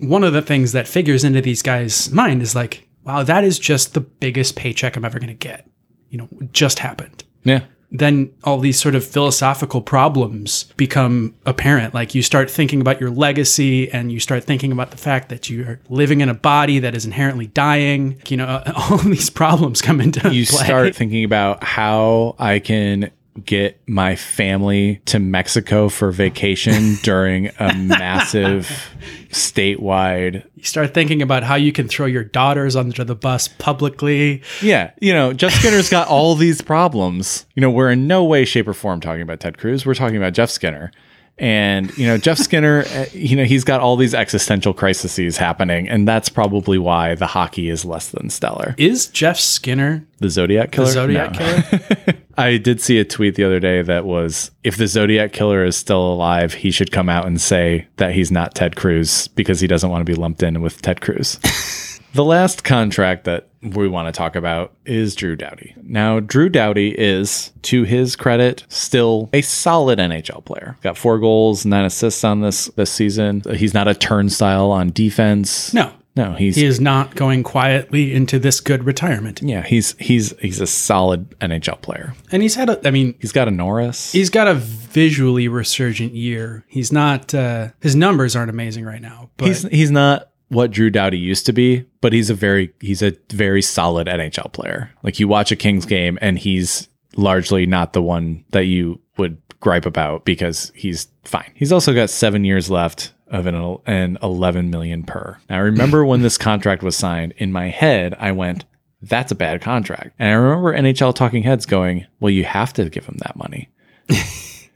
S4: one of the things that figures into these guys mind is like wow that is just the biggest paycheck i'm ever going to get you know just happened
S3: yeah.
S4: Then all these sort of philosophical problems become apparent. Like you start thinking about your legacy and you start thinking about the fact that you are living in a body that is inherently dying. You know, all of these problems come into
S3: you
S4: play.
S3: start thinking about how I can get my family to Mexico for vacation during a massive statewide.
S4: You start thinking about how you can throw your daughters under the bus publicly.
S3: Yeah, you know, Jeff Skinner's got all these problems. You know, we're in no way, shape, or form talking about Ted Cruz. We're talking about Jeff Skinner. And, you know, Jeff Skinner, uh, you know, he's got all these existential crises happening. And that's probably why the hockey is less than stellar.
S4: Is Jeff Skinner
S3: The Zodiac Killer?
S4: the Zodiac
S3: No.
S4: killer?
S3: I did see a tweet the other day that was if the Zodiac killer is still alive, he should come out and say that he's not Ted Cruz because he doesn't want to be lumped in with Ted Cruz. the last contract that we want to talk about is Drew Doughty. Now, Drew Doughty is, to his credit, still a solid NHL player. Got four goals, nine assists on this this season. He's not a turnstile on defense.
S4: No.
S3: No, he's
S4: He is not going quietly into this good retirement.
S3: yeah, he's he's he's a solid NHL player.
S4: And he's had a, I mean,
S3: He's got a Norris.
S4: He's got a visually resurgent year. He's not uh his numbers aren't amazing right now, but
S3: he's he's not what Drew Doughty used to be, but he's a very he's a very solid NHL player. Like you watch a Kings game and he's largely not the one that you would gripe about because he's fine. He's also got 7 years left of an, an 11 million per. Now I remember when this contract was signed in my head I went that's a bad contract. And I remember NHL talking heads going, "Well, you have to give him that money."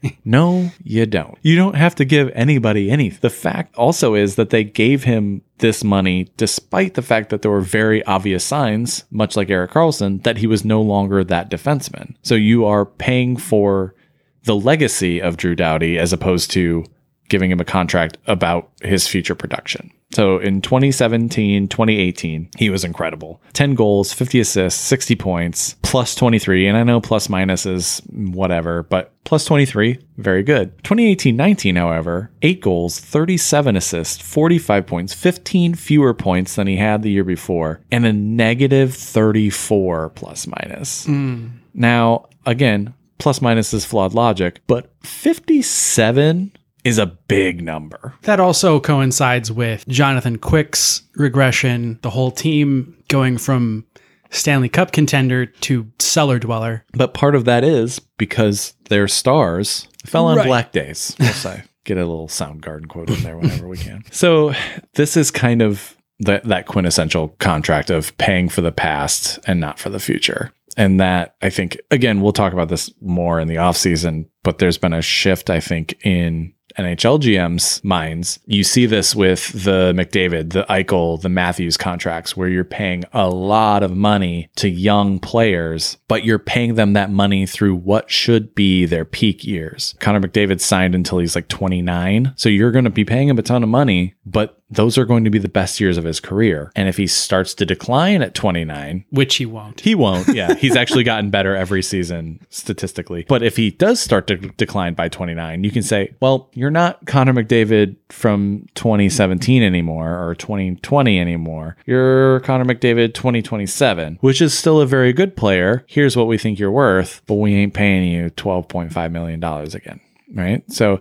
S3: no, you don't. You don't have to give anybody anything. The fact also is that they gave him this money despite the fact that there were very obvious signs, much like Erik Karlsson, that he was no longer that defenseman. So you are paying for the legacy of Drew Doughty as opposed to giving him a contract about his future production. So in 2017, 2018, he was incredible. 10 goals, 50 assists, 60 points, plus 23. And I know plus minus is whatever, but plus 23, very good. 2018 19, however, 8 goals, 37 assists, 45 points, 15 fewer points than he had the year before, and a negative 34 plus minus. Hmm. Now, again, plus minus is flawed logic, but 57 is a big number.
S4: That also coincides with Jonathan Quick's regression, the whole team going from Stanley Cup contender to cellar dweller.
S3: But part of that is because their stars fell on
S4: Right.
S3: black days, we'll say. Get a little Soundgarden quote in there whenever we can. So this is kind of that that quintessential contract of paying for the past and not for the future. And that I think again, we'll talk about this more in the offseason, but there's been a shift, I think, in NHL GM's minds. You see this with the McDavid, the Eichel, the Matthews contracts, where you're paying a lot of money to young players, but you're paying them that money through what should be their peak years. Connor McDavid signed until he's like 29. So you're going to be paying him a ton of money, but those are going to be the best years of his career. And if he starts to decline at 29,
S4: Which he won't.
S3: he won't. Yeah. He's actually gotten better every season statistically. But if he does start to decline by 29, you can say, well, you're not Connor McDavid from 2017 anymore or 2020 anymore. You're Connor McDavid 2027, which is still a very good player. Here's what we think you're worth, but we ain't paying you $12.5 million again. Right. So,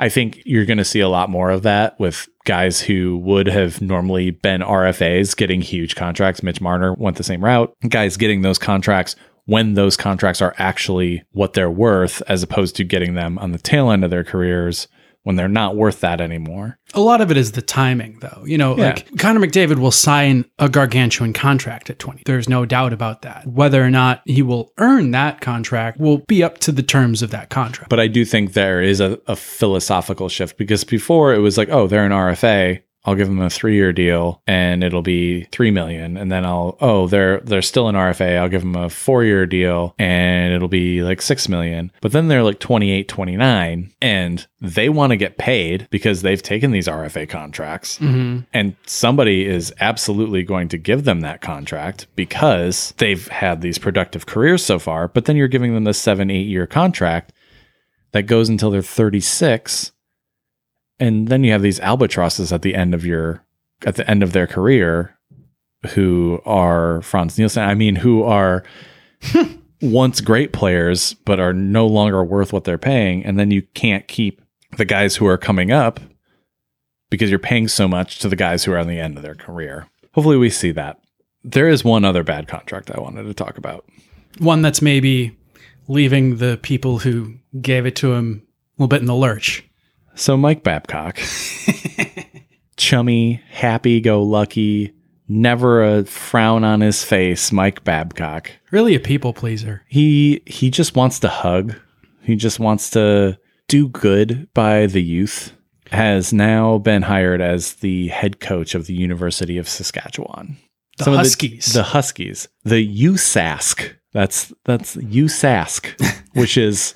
S3: I think you're going to see a lot more of that with guys who would have normally been RFAs getting huge contracts. Mitch Marner went the same route. Guys getting those contracts when those contracts are actually what they're worth, as opposed to getting them on the tail end of their careers when they're not worth that anymore.
S4: A lot of it is the timing, though. You know,
S3: Yeah.
S4: like Connor McDavid will sign a gargantuan contract at 20. There's no doubt about that. Whether or not he will earn that contract will be up to the terms of that contract.
S3: But I do think there is a, a philosophical shift because before it was like, oh, they're an RFA. I'll give them a three year deal and it'll be three million. And then I'll oh, they're they're still an RFA. I'll give them a four year deal and it'll be like six million. But then they're like 28, 29, and they want to get paid because they've taken these RFA contracts. Mm-hmm. And somebody is absolutely going to give them that contract because they've had these productive careers so far. But then you're giving them this seven, eight year contract that goes until they're 36 and then you have these albatrosses at the end of your at the end of their career who are Frans Nielsen. I mean who are once great players but are no longer worth what they're paying. And then you can't keep the guys who are coming up because you're paying so much to the guys who are on the end of their career. Hopefully we see that. There is one other bad contract I wanted to talk about.
S4: One that's maybe leaving the people who gave it to him a little bit in the lurch.
S3: So Mike Babcock, chummy, happy-go-lucky, never a frown on his face. Mike Babcock.
S4: Really a people pleaser.
S3: He he just wants to hug. He just wants to do good by the youth. Has now been hired as the head coach of the University of Saskatchewan.
S4: The
S3: Some
S4: Huskies.
S3: The, Huskies. The USask. That's that's USask, which is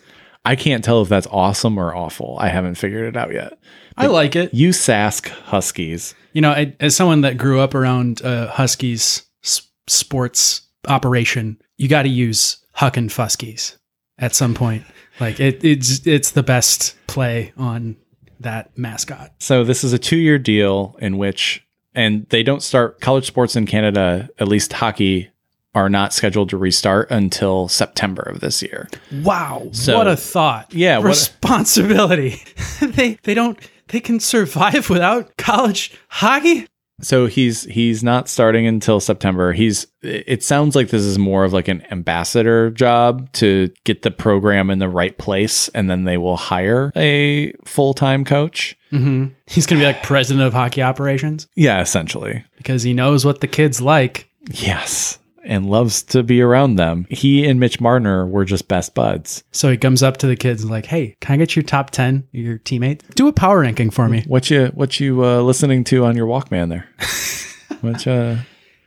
S3: I can't tell if that's awesome or awful. I haven't figured it out yet.
S4: I like it.
S3: You Sask Huskies.
S4: You know, I, as someone that grew up around uh, Huskies s- sports operation, you got to use Huck and Fuskies at some point. Like it, it's it's the best play on that mascot.
S3: So this is a two-year deal in which, and they don't start college sports in Canada. At least hockey are not scheduled to restart until September of this year.
S4: Wow,
S3: So-
S4: what a thought!
S3: Yeah, what a-
S4: responsibility. they they don't they can survive without college hockey.
S3: So he's he's not starting until September. He's it sounds like this is more of like an ambassador job to get the program in the right place and then they will hire a full-time coach.
S4: hmm He's gonna be like president of hockey operations
S3: Yeah, essentially.
S4: because he knows what the kids like.
S3: Yes. And loves to be around them. He and Mitch Marner were just best buds.
S4: So he comes up to the kids and like, "Hey, can I get your top ten, your teammates? Do a power ranking for me."
S3: What you what you uh, listening to on your Walkman there? What uh,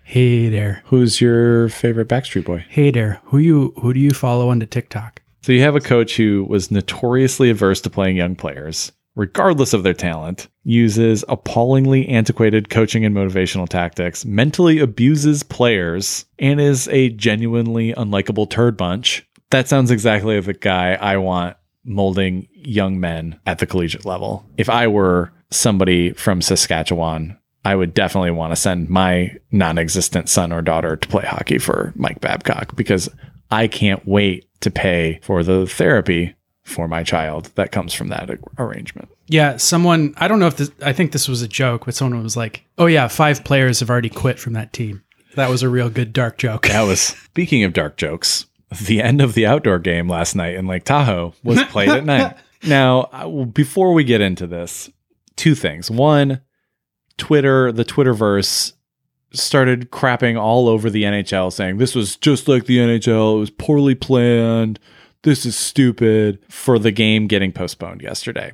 S4: Hey there,
S3: who's your favorite Backstreet Boy?
S4: hey there. Who you who do you follow on the TikTok?
S3: So you have a coach who was notoriously averse to playing young players, regardless of their talent, uses appallingly antiquated coaching and motivational tactics, mentally abuses players, and is a genuinely unlikable turd bunch. That sounds exactly like the guy I want molding young men at the collegiate level. If I were somebody from Saskatchewan, I would definitely want to send my non existent son or daughter to play hockey for Mike Babcock because I can't wait to pay for the therapy for my child that comes from that arrangement.
S4: Yeah, someone. I don't know if this. I think this was a joke, but someone was like, "Oh yeah, five players have already quit from that team." That was a real good dark joke.
S3: That was speaking of dark jokes. The end of the outdoor game last night in Lake Tahoe was played at night. Now, before we get into this, two things. One, Twitter, the Twitterverse started crapping all over the NHL saying this was just like the NHL, it was poorly planned. This is stupid for the game getting postponed yesterday.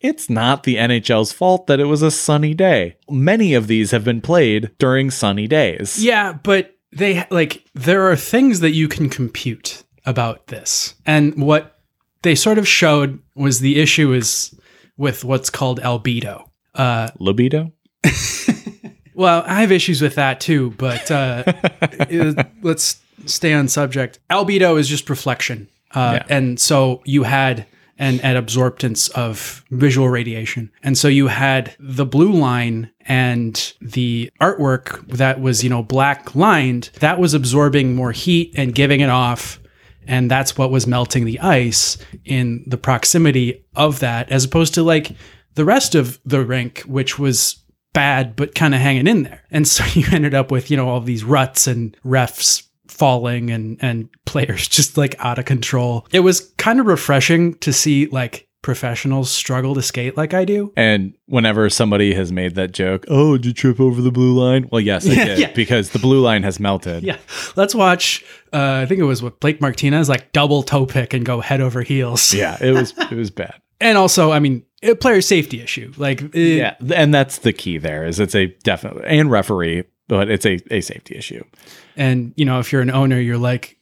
S3: It's not the NHL's fault that it was a sunny day. Many of these have been played during sunny days.
S4: Yeah, but they like there are things that you can compute about this. And what they sort of showed was the issue is with what's called albedo. Uh
S3: Libido?
S4: well, I have issues with that too, but uh it- let's stay on subject. Albedo is just reflection. Uh
S3: Yeah.
S4: and so you had an, an absorptance of visual radiation. And so you had the blue line and the artwork that was, you know, black lined, that was absorbing more heat and giving it off. And that's what was melting the ice in the proximity of that, as opposed to like the rest of the rink, which was bad but kind of hanging in there. And so you ended up with, you know, all these ruts and refs falling and and players just like out of control. It was kind of refreshing to see like professionals struggle to skate like I do.
S3: And whenever somebody has made that joke, oh, did you trip over the blue line? Well, yes, I did
S4: yeah.
S3: because the blue line has melted.
S4: Yeah. Let's watch uh I think it was what Blake Martinez like double toe pick and go head over heels.
S3: Yeah, it was it was bad.
S4: And also, I mean, a player safety issue. Like it-
S3: Yeah, and that's the key there is it's a definite and referee, but it's a, a safety issue.
S4: and you know, if you're an owner, you're like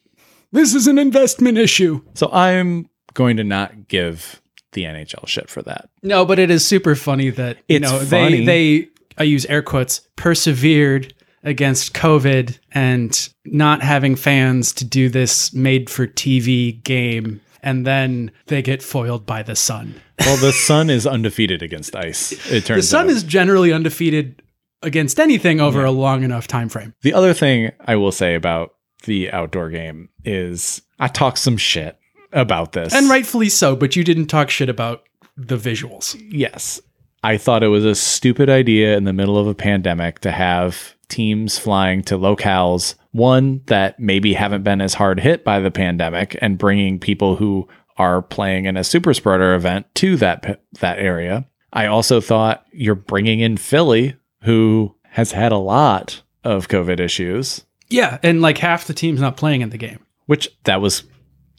S4: this is an investment issue.
S3: So I'm going to not give the NHL shit for that.
S4: No, but it is super funny that you
S3: It's
S4: know
S3: funny.
S4: they they I use air quotes persevered against COVID and not having fans to do this made for TV game, and then they get foiled by the sun.
S3: Well, the Sun is undefeated against ice. It turns
S4: The sun
S3: out.
S4: is generally undefeated against anything over a long enough time frame.
S3: The other thing I will say about the outdoor game is I talk some shit about this.
S4: And rightfully so, but you didn't talk shit about the visuals.
S3: yes, I thought it was a stupid idea in the middle of a pandemic to have teams flying to locales, one that maybe haven't been as hard hit by the pandemic, and bringing people who are playing in a super spreader event to that that area. I also thought you're bringing in Philly, who has had a lot of COVID issues,
S4: Yeah, and like half the team's not playing in the game.
S3: which that was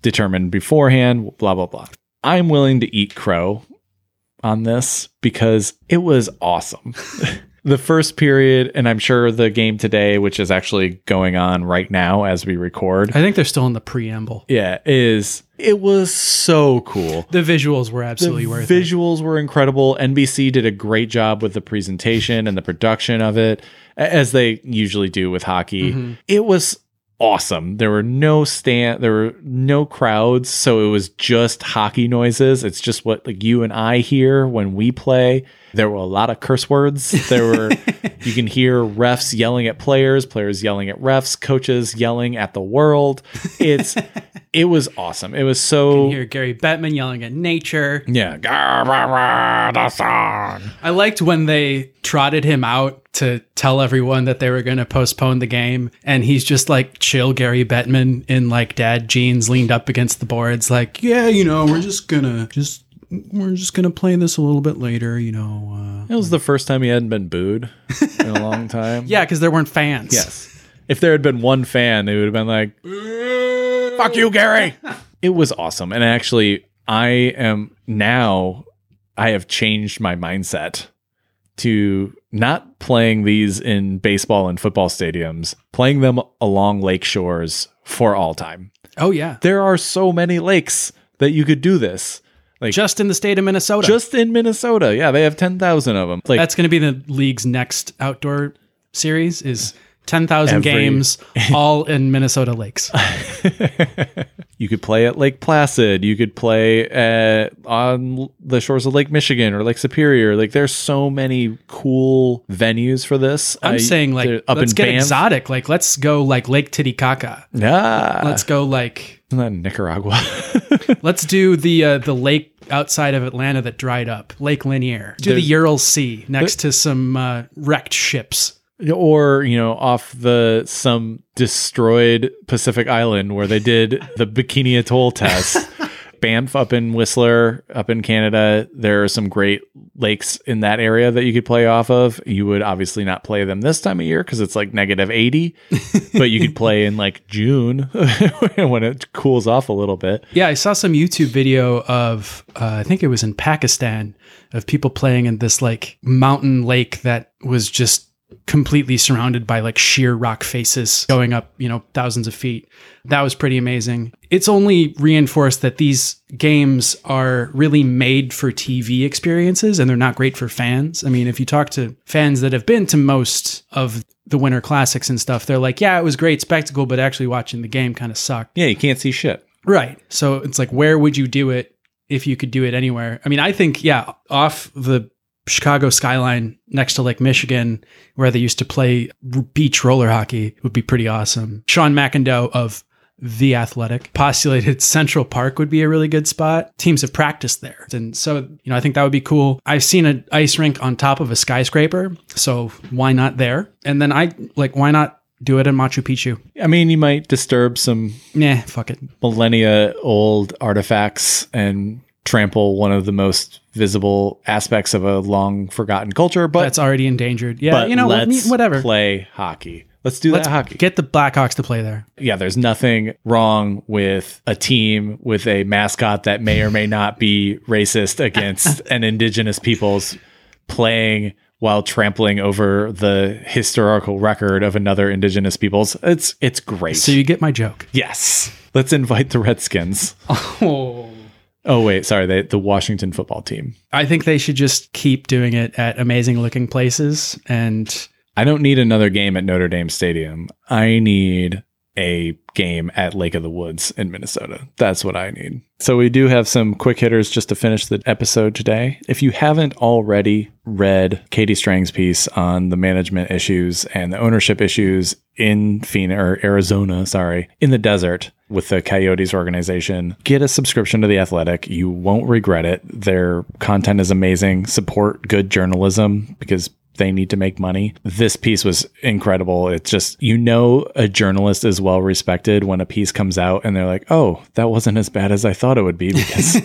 S3: determined beforehand, blah, blah, blah. I'm willing to eat crow on this because it was awesome. the first period, and I'm sure the game today, which is actually going on right now as we record,
S4: I think they're still in the preamble.
S3: yeah, is it was so cool.
S4: The visuals were absolutely
S3: the
S4: worth it.
S3: visuals were incredible. NBC did a great job with the presentation and the production of it, as they usually do with hockey.
S4: Mm-hmm.
S3: It was awesome. There were no stand, there were no crowds, so it was just hockey noises. It's just what like you and I hear when we play. There were a lot of curse words. There were you can hear refs yelling at players, players yelling at refs, coaches yelling at the world. It's it was awesome. It was so
S4: You hear Gary Bettman yelling at nature.
S3: yeah. Gar, rah, rah, the sun.
S4: I liked when they trotted him out to tell everyone that they were going to postpone the game. And he's just like chill Gary Bettman in like dad jeans leaned up against the boards, like, yeah, you know, we're just going to just. We're just gonna play this a little bit later, you know. Uh,
S3: It was the first time he hadn't been booed in a long time.
S4: yeah, because there weren't fans.
S3: Yes. if there had been one fan, they would have been like, "Fuck you, Gary." it was awesome, and actually, I am now. I have changed my mindset to not playing these in baseball and football stadiums, playing them along lake shores for all time.
S4: Oh yeah.
S3: There are so many lakes that you could do this. Like
S4: Just in the state of Minnesota.
S3: just in Minnesota. Yeah, they have 10,000 of them. Like
S4: That's going to be the league's next outdoor series is 10,000
S3: Every-
S4: games all in Minnesota lakes.
S3: you could play at Lake Placid, you could play at on the shores of Lake Michigan or Lake Superior. Like there's so many cool venues for this.
S4: I'm saying like
S3: up
S4: let's
S3: in
S4: get
S3: Banff.
S4: exotic. Like let's go like Lake Titicaca.
S3: Yeah.
S4: Let's go like
S3: Nicaragua?
S4: let's do the uh, the lake outside of Atlanta that dried up, Lake Lanier. Do the Aral Sea next to some uh, wrecked ships.
S3: Or you know off the some destroyed pacific island where they did the bikini atoll test. Banff up in whistler up in canada. There are some great lakes in that area that you could play off of. You would obviously not play them this time of year because it's like negative 80 but you could play in like june when it cools off a little bit.
S4: Yeah, I saw some YouTube video of uh, I think it was in Pakistan of people playing in this like mountain lake that was just completely surrounded by like sheer rock faces going up, you know, thousands of feet. That was pretty amazing. It's only reinforced that these games are really made for TV experiences and they're not great for fans. I mean, if you talk to fans that have been to most of the winter classics and stuff, they're like, yeah, it was great spectacle, but actually watching the game kind of sucked.
S3: yeah you can't see shit
S4: Right. So it's like, where would you do it if you could do it anywhere? I mean, I think, yeah, off the Chicago skyline next to Lake Michigan, where they used to play beach roller hockey, would be pretty awesome. Sean McIndoe of The Athletic postulated Central Park would be a really good spot. Teams have practiced there. And so, you know, I think that would be cool. I've seen an ice rink on top of a skyscraper. So why not there? And then I like, why not do it in Machu Picchu?
S3: i mean you might disturb some
S4: Nah, fuck it.
S3: millennia old artifacts and trample one of the most visible aspects of a long forgotten culture. But
S4: That's already endangered. Yeah,
S3: but
S4: you know, what,
S3: let's
S4: whatever.
S3: play hockey. Let's do
S4: Let's
S3: that hockey.
S4: get the Blackhawks to play there.
S3: yeah, there's nothing wrong with a team with a mascot that may or may not be racist against an indigenous peoples playing while trampling over the historical record of another indigenous peoples. It's it's great.
S4: So you get my joke.
S3: yes. Let's invite the Redskins.
S4: Oh.
S3: Oh wait, sorry, they, the Washington football team.
S4: I think they should just keep doing it at amazing looking places. And
S3: I don't need another game at Notre Dame Stadium. I need a game at Lake of the Woods in Minnesota. That's what I need. So we do have some quick hitters just to finish the episode today. If you haven't already read Katie Strang's piece on the management issues and the ownership issues in Phoenix or Arizona, sorry, in the desert with the Coyotes organization, get a subscription to the Athletic. You won't regret it. Their content is amazing. Support good journalism because they need to make money. This piece was incredible. It's just, you know, a journalist is well respected when a piece comes out and they're like, oh, that wasn't as bad as I thought it would be because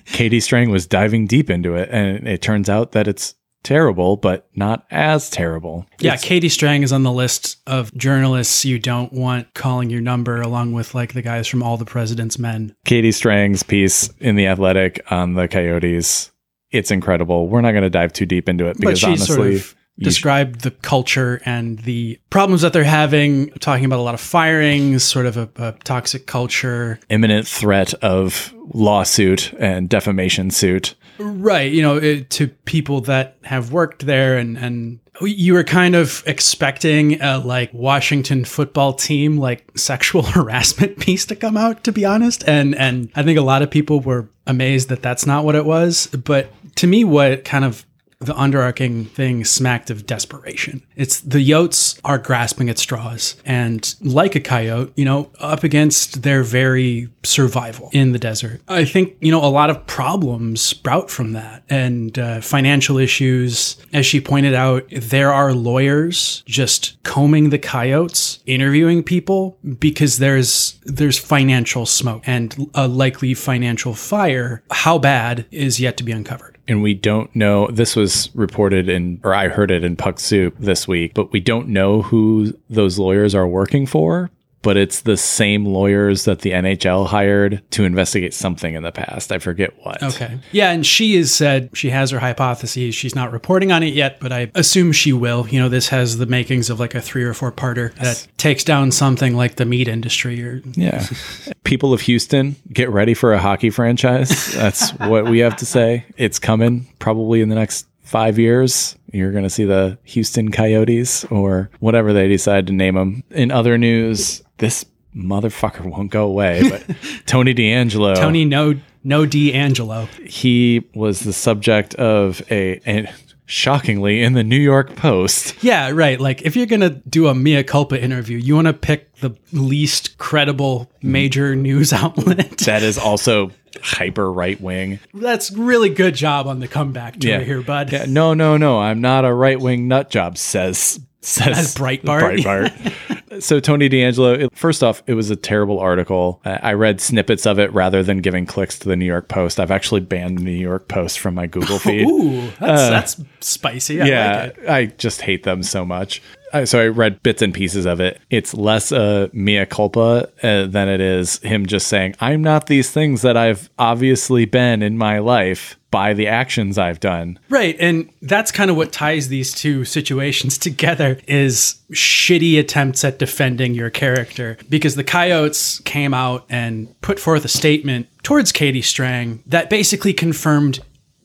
S3: Katie Strang was diving deep into it. And it turns out that it's terrible, but not as terrible.
S4: yeah,
S3: It's-
S4: Katie Strang is on the list of journalists you don't want calling your number, along with like the guys from All the President's Men.
S3: Katie Strang's piece in The Athletic on the Coyotes. It's incredible. We're not going to dive too deep into it
S4: But
S3: because
S4: she
S3: honestly,
S4: sort of described the culture and the problems that they're having, talking about a lot of firings, sort of a, a toxic culture.
S3: imminent threat of lawsuit and defamation suit.
S4: Right, you know, it, to people that have worked there and and you were kind of expecting a like Washington football team like sexual harassment piece to come out to be honest and and I think a lot of people were amazed that that's not what it was but to me what kind of the underarching thing smacked of desperation. It's the Yotes are grasping at straws and like a coyote, you know, up against their very survival in the desert. I think, you know, a lot of problems sprout from that and uh, financial issues. As she pointed out, there are lawyers just combing the coyotes, interviewing people because there's there's financial smoke and a likely financial fire. How bad is yet to be uncovered.
S3: And we don't know. This was reported in, or I heard it in Puck Soup this week, but we don't know who those lawyers are working for. But it's the same lawyers that the NHL hired to investigate something in the past. I forget what.
S4: Okay. Yeah, and she has said she has her hypotheses. She's not reporting on it yet, but I assume she will. You know, this has the makings of like a three or four parter that takes down something like the meat industry or
S3: Yeah. People of Houston, get ready for a hockey franchise. That's what we have to say. It's coming probably in the next five years. You're going to see the Houston Coyotes or whatever they decide to name them. In other news, this motherfucker won't go away, but Tony DeAngelo.
S4: Tony no no DeAngelo.
S3: he was the subject of a, and shockingly in the New York Post.
S4: Yeah, right. Like if you're gonna do a mea culpa interview, you want to pick the least credible mm-hmm. major news outlet.
S3: That is also hyper right wing.
S4: That's really good job on the comeback tour here, bud.
S3: Yeah, no, no, no. I'm not a right wing nut job. Says says
S4: As Breitbart.
S3: Breitbart. so Tony DeAngelo. it- First off, it was a terrible article. Uh, I read snippets of it rather than giving clicks to the New York Post. I've actually banned the New York Post from my Google feed.
S4: Ooh, that's that's spicy. I
S3: yeah,
S4: like it.
S3: I just hate them so much. I, so I read bits and pieces of it. It's less a mea culpa uh, than it is him just saying, "I'm not these things that I've obviously been in my life by the actions I've done."
S4: Right, and that's kind of what ties these two situations together is shitty attempts at defending your character because the Coyotes came out and put forth a statement towards Katie Strang that basically confirmed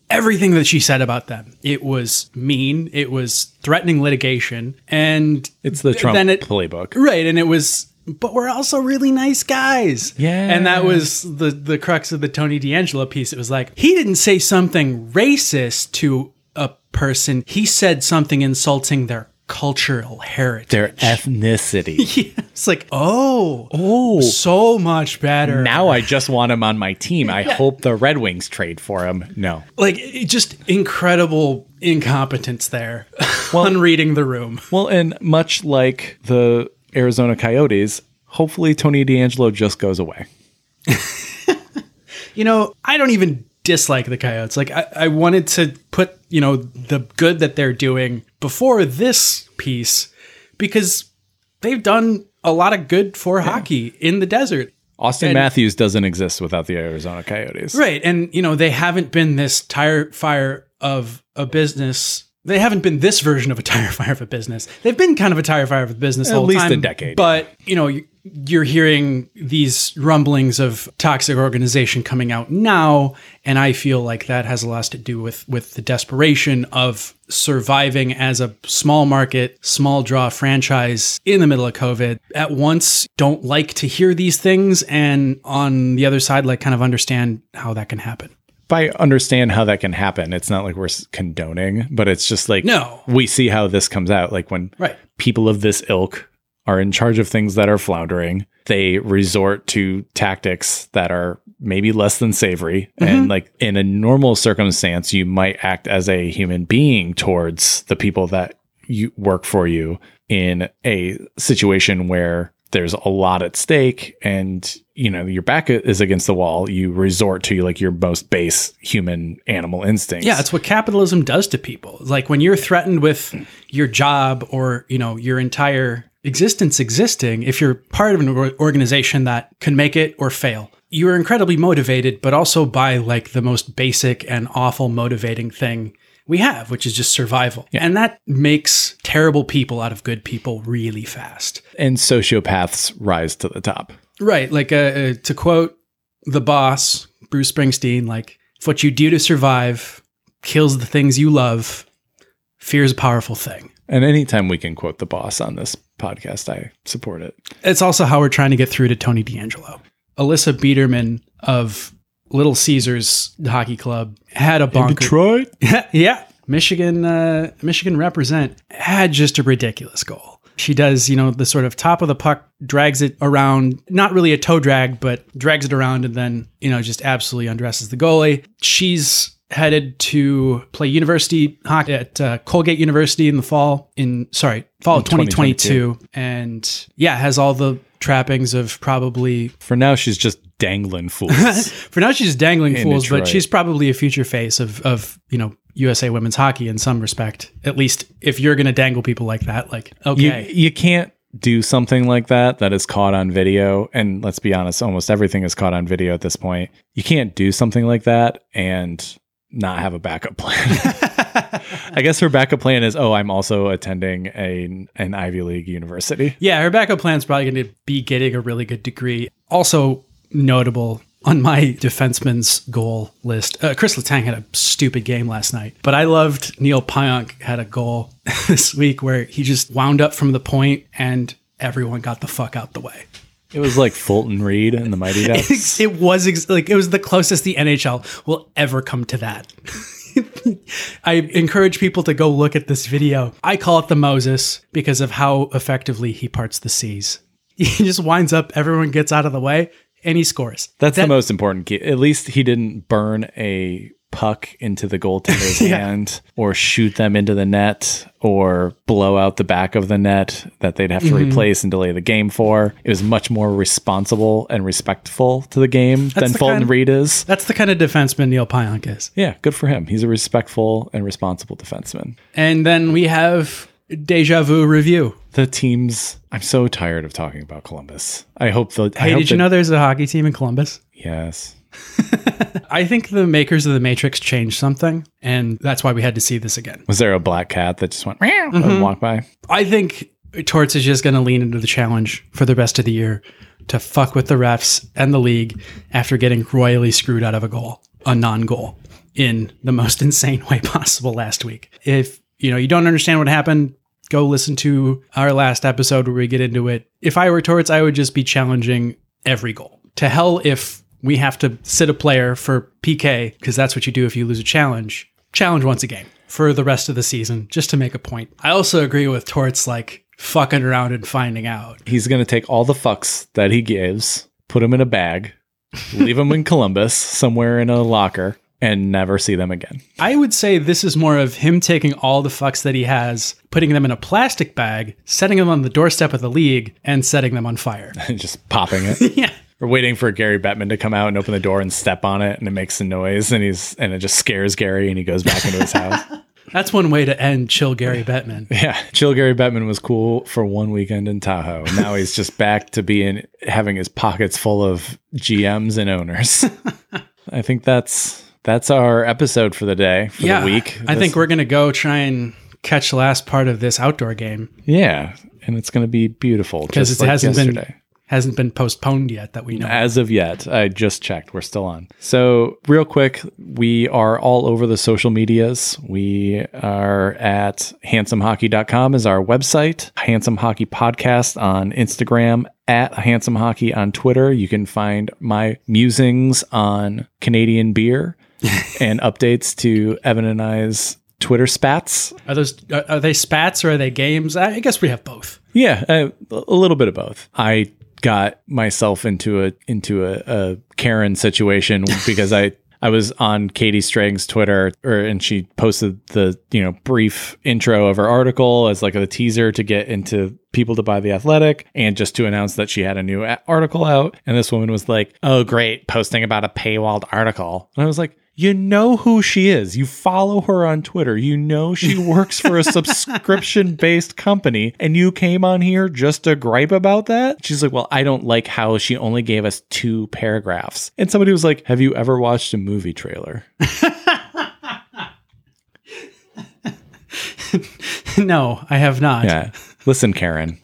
S4: everything that she said about them. It was mean, it was threatening litigation, and
S3: It's the Trump
S4: it-
S3: playbook.
S4: Right, and it was but we're also really nice guys.
S3: Yeah.
S4: And that was the the crux of the Tony DeAngelo piece. It was like he didn't say something racist to a person. He said something insulting their cultural heritage.
S3: Their ethnicity.
S4: yeah, it's like, oh,
S3: oh,
S4: so much better.
S3: now I just want him on my team. I hope the Red Wings trade for him. No.
S4: like just incredible incompetence there well, on reading the room.
S3: Well, and much like the Arizona Coyotes, hopefully Tony DeAngelo just goes away.
S4: You know, I don't even dislike the Coyotes. Like, I, I wanted to put, you know, the good that they're doing before this piece because they've done a lot of good for hockey in the desert.
S3: Austin
S4: And-
S3: Matthews doesn't exist without the Arizona Coyotes.
S4: Right. And, you know, they haven't been this tire fire of a business. They haven't been this version of a tire fire of a business. They've been kind of a tire fire of a business the
S3: At least a decade.
S4: But, you know, you're hearing these rumblings of toxic organization coming out now. And I feel like that has a lot to do with, with the desperation of surviving as a small market, small draw franchise in the middle of COVID. At once, don't like to hear these things. And on the other side, like kind of understand how that can happen.
S3: If I understand how that can happen, it's not like we're condoning, but it's just like
S4: No.
S3: we see how this comes out. Like when
S4: Right.
S3: people of this ilk are in charge of things that are floundering, they resort to tactics that are maybe less than savory. And mm-hmm. like in a normal circumstance, you might act as a human being towards the people that you work for you in a situation where there's a lot at stake and you know your back is against the wall you resort to like your most base human animal instincts
S4: Yeah, it's what capitalism does to people. Like when you're threatened with your job or, you know, your entire existence existing, if you're part of an organization that can make it or fail, you're incredibly motivated, but also by like the most basic and awful motivating thing we have, which is just survival. And that makes terrible people out of good people really fast.
S3: and sociopaths rise to the top
S4: Right. Like uh, uh, to quote the boss, Bruce Springsteen, like, if what you do to survive kills the things you love, fear is a powerful thing.
S3: and anytime we can quote the boss on this podcast i support it
S4: It's also how we're trying to get through to Tony DeAngelo. Alyssa Biederman of Little Caesars Hockey Club had a bonker.
S3: detroit
S4: yeah, Michigan, uh, Michigan represent had just a ridiculous goal. She does, you know, the sort of top of the puck, drags it around, not really a toe drag, but drags it around and then, you know, just absolutely undresses the goalie. She's headed to play university hockey at uh, Colgate University in the fall in sorry fall of 2022 and yeah has all the trappings of probably
S3: For now, she's just dangling fools.
S4: for now she's dangling
S3: In
S4: fools, but she's probably a future face of of you know USA women's hockey in some respect. At least if you're going to dangle people like that, like
S3: you,
S4: okay,
S3: you can't do something like that that is caught on video. And let's be honest, almost everything is caught on video at this point. You can't do something like that and not have a backup plan. I guess her backup plan is, oh, I'm also attending a an Ivy League university.
S4: yeah, her backup plan is probably going to be getting a really good degree. Also notable. On my defenseman's goal list, uh, Chris Letang had a stupid game last night, but I loved Neal Pionk had a goal this week where he just wound up from the point and everyone got the fuck out the way.
S3: It was like Fulton Reed and the Mighty Ducks.
S4: it was ex- like it was the closest the NHL will ever come to that. I encourage people to go look at this video. I call it the Moses because of how effectively he parts the seas. He just winds up, everyone gets out of the way, and he scores.
S3: That's
S4: That-
S3: the most important key. At least he didn't burn a puck into the goaltender's
S4: Yeah.
S3: hand or shoot them into the net or blow out the back of the net that they'd have to
S4: Mm-hmm.
S3: replace and delay the game for. It was much more responsible and respectful to the game than
S4: the
S3: Fulton
S4: kind-
S3: Reed is.
S4: That's the kind of defenseman Neal Pionk is.
S3: Yeah, good for him. He's a respectful and responsible defenseman.
S4: And then we have Deja Vu review.
S3: The teams, I'm so tired of talking about Columbus. I hope the.
S4: Hey,
S3: hope
S4: did you know there's a hockey team in Columbus?
S3: Yes.
S4: I think the makers of the Matrix changed something, and that's why we had to see this again.
S3: Was there a black cat that just went
S4: Mm-hmm.
S3: and walked by?
S4: I think Torts is just going to lean into the challenge for the rest of the year to fuck with the refs and the league after getting royally screwed out of a goal, a non-goal, in the most insane way possible last week. If you know you don't understand what happened, go listen to our last episode where we get into it. If I were Torts, I would just be challenging every goal. To hell if we have to sit a player for PK because that's what you do if you lose a challenge. Challenge once a game for the rest of the season just to make a point. I also agree with Torts like fucking around and finding out.
S3: He's going to take all the fucks that he gives, put them in a bag, leave them in Columbus somewhere in a locker, and never see them again.
S4: I would say this is more of him taking all the fucks that he has, putting them in a plastic bag, setting them on the doorstep of the league, and setting them on fire.
S3: And just popping it.
S4: yeah.
S3: We're waiting for Gary Bettman to come out and open the door and step on it, and it makes a noise, and he's and it just scares Gary, and he goes back into his house.
S4: That's one way to end chill Gary Bettman.
S3: Yeah, chill Gary Bettman was cool for one weekend in Tahoe. Now he's just back to being having his pockets full of GMs and owners. I think that's that's our episode for the day for
S4: yeah.
S3: the week.
S4: I
S3: This-
S4: think we're going to go try and catch the last part of this outdoor game
S3: yeah, and it's going to be beautiful
S4: because it
S3: like
S4: hasn't
S3: yesterday.
S4: been hasn't been postponed yet that we know.
S3: As of yet, I just checked. We're still on. So, real quick, we are all over the social medias. We are at handsomehockey.com is our website, Handsome Hockey Podcast on Instagram, at Handsome Hockey on Twitter. You can find my musings on Canadian beer and updates to Evan and I's Twitter spats.
S4: Are those are, they spats or are they games? I guess we have both.
S3: Yeah, a, a little bit of both. I got myself into a into a, a Karen situation because I I was on Katie Strang's Twitter, or and she posted the you know brief intro of her article as like a teaser to get into people to buy the Athletic, and just to announce that she had a new article out. And this woman was like, "Oh, great, posting about a paywalled article," and I was like. You know who she is. You follow her on Twitter. You know she works for a subscription based company, and you came on here just to gripe about that? She's like, Well, I don't like how she only gave us two paragraphs. And somebody was like, Have you ever watched a movie trailer?
S4: no, I have not.
S3: Yeah. Listen, Karen,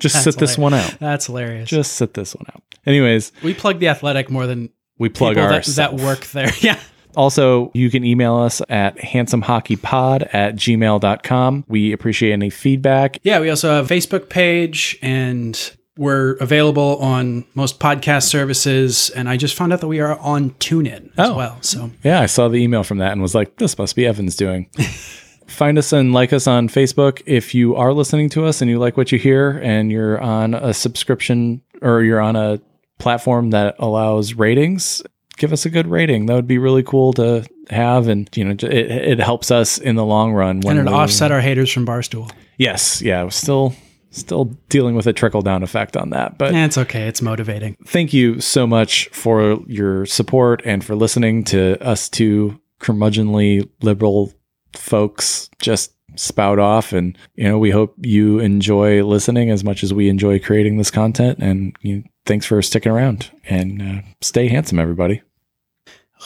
S3: just sit this one out.
S4: That's hilarious.
S3: Just sit this one out. Anyways,
S4: we plug the athletic more than
S3: we plug
S4: people that, that work there. Yeah.
S3: Also, you can email us at handsomehockeypod at gmail.com. We appreciate any feedback.
S4: Yeah, we also have a Facebook page and we're available on most podcast services. And I just found out that we are on TuneIn as
S3: Oh.
S4: well. So
S3: Yeah, I saw the email from that and was like, this must be Evan's doing. Find us and like us on Facebook. If you are listening to us and you like what you hear and you're on a subscription or you're on a platform that allows ratings, give us a good rating. That would be really cool to have. And, you know, it, it helps us in the long run. When
S4: and it offset our haters from Barstool.
S3: Yes. Yeah. Still, Still dealing with a trickle down effect on that. But
S4: Eh, it's okay. It's motivating.
S3: thank you so much for your support and for listening to us two curmudgeonly liberal folks just spout off and you know we hope you enjoy listening as much as we enjoy creating this content and you thanks for sticking around and uh, stay handsome everybody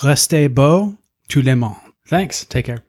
S4: Restez beau, tout le monde. Thanks. Take care.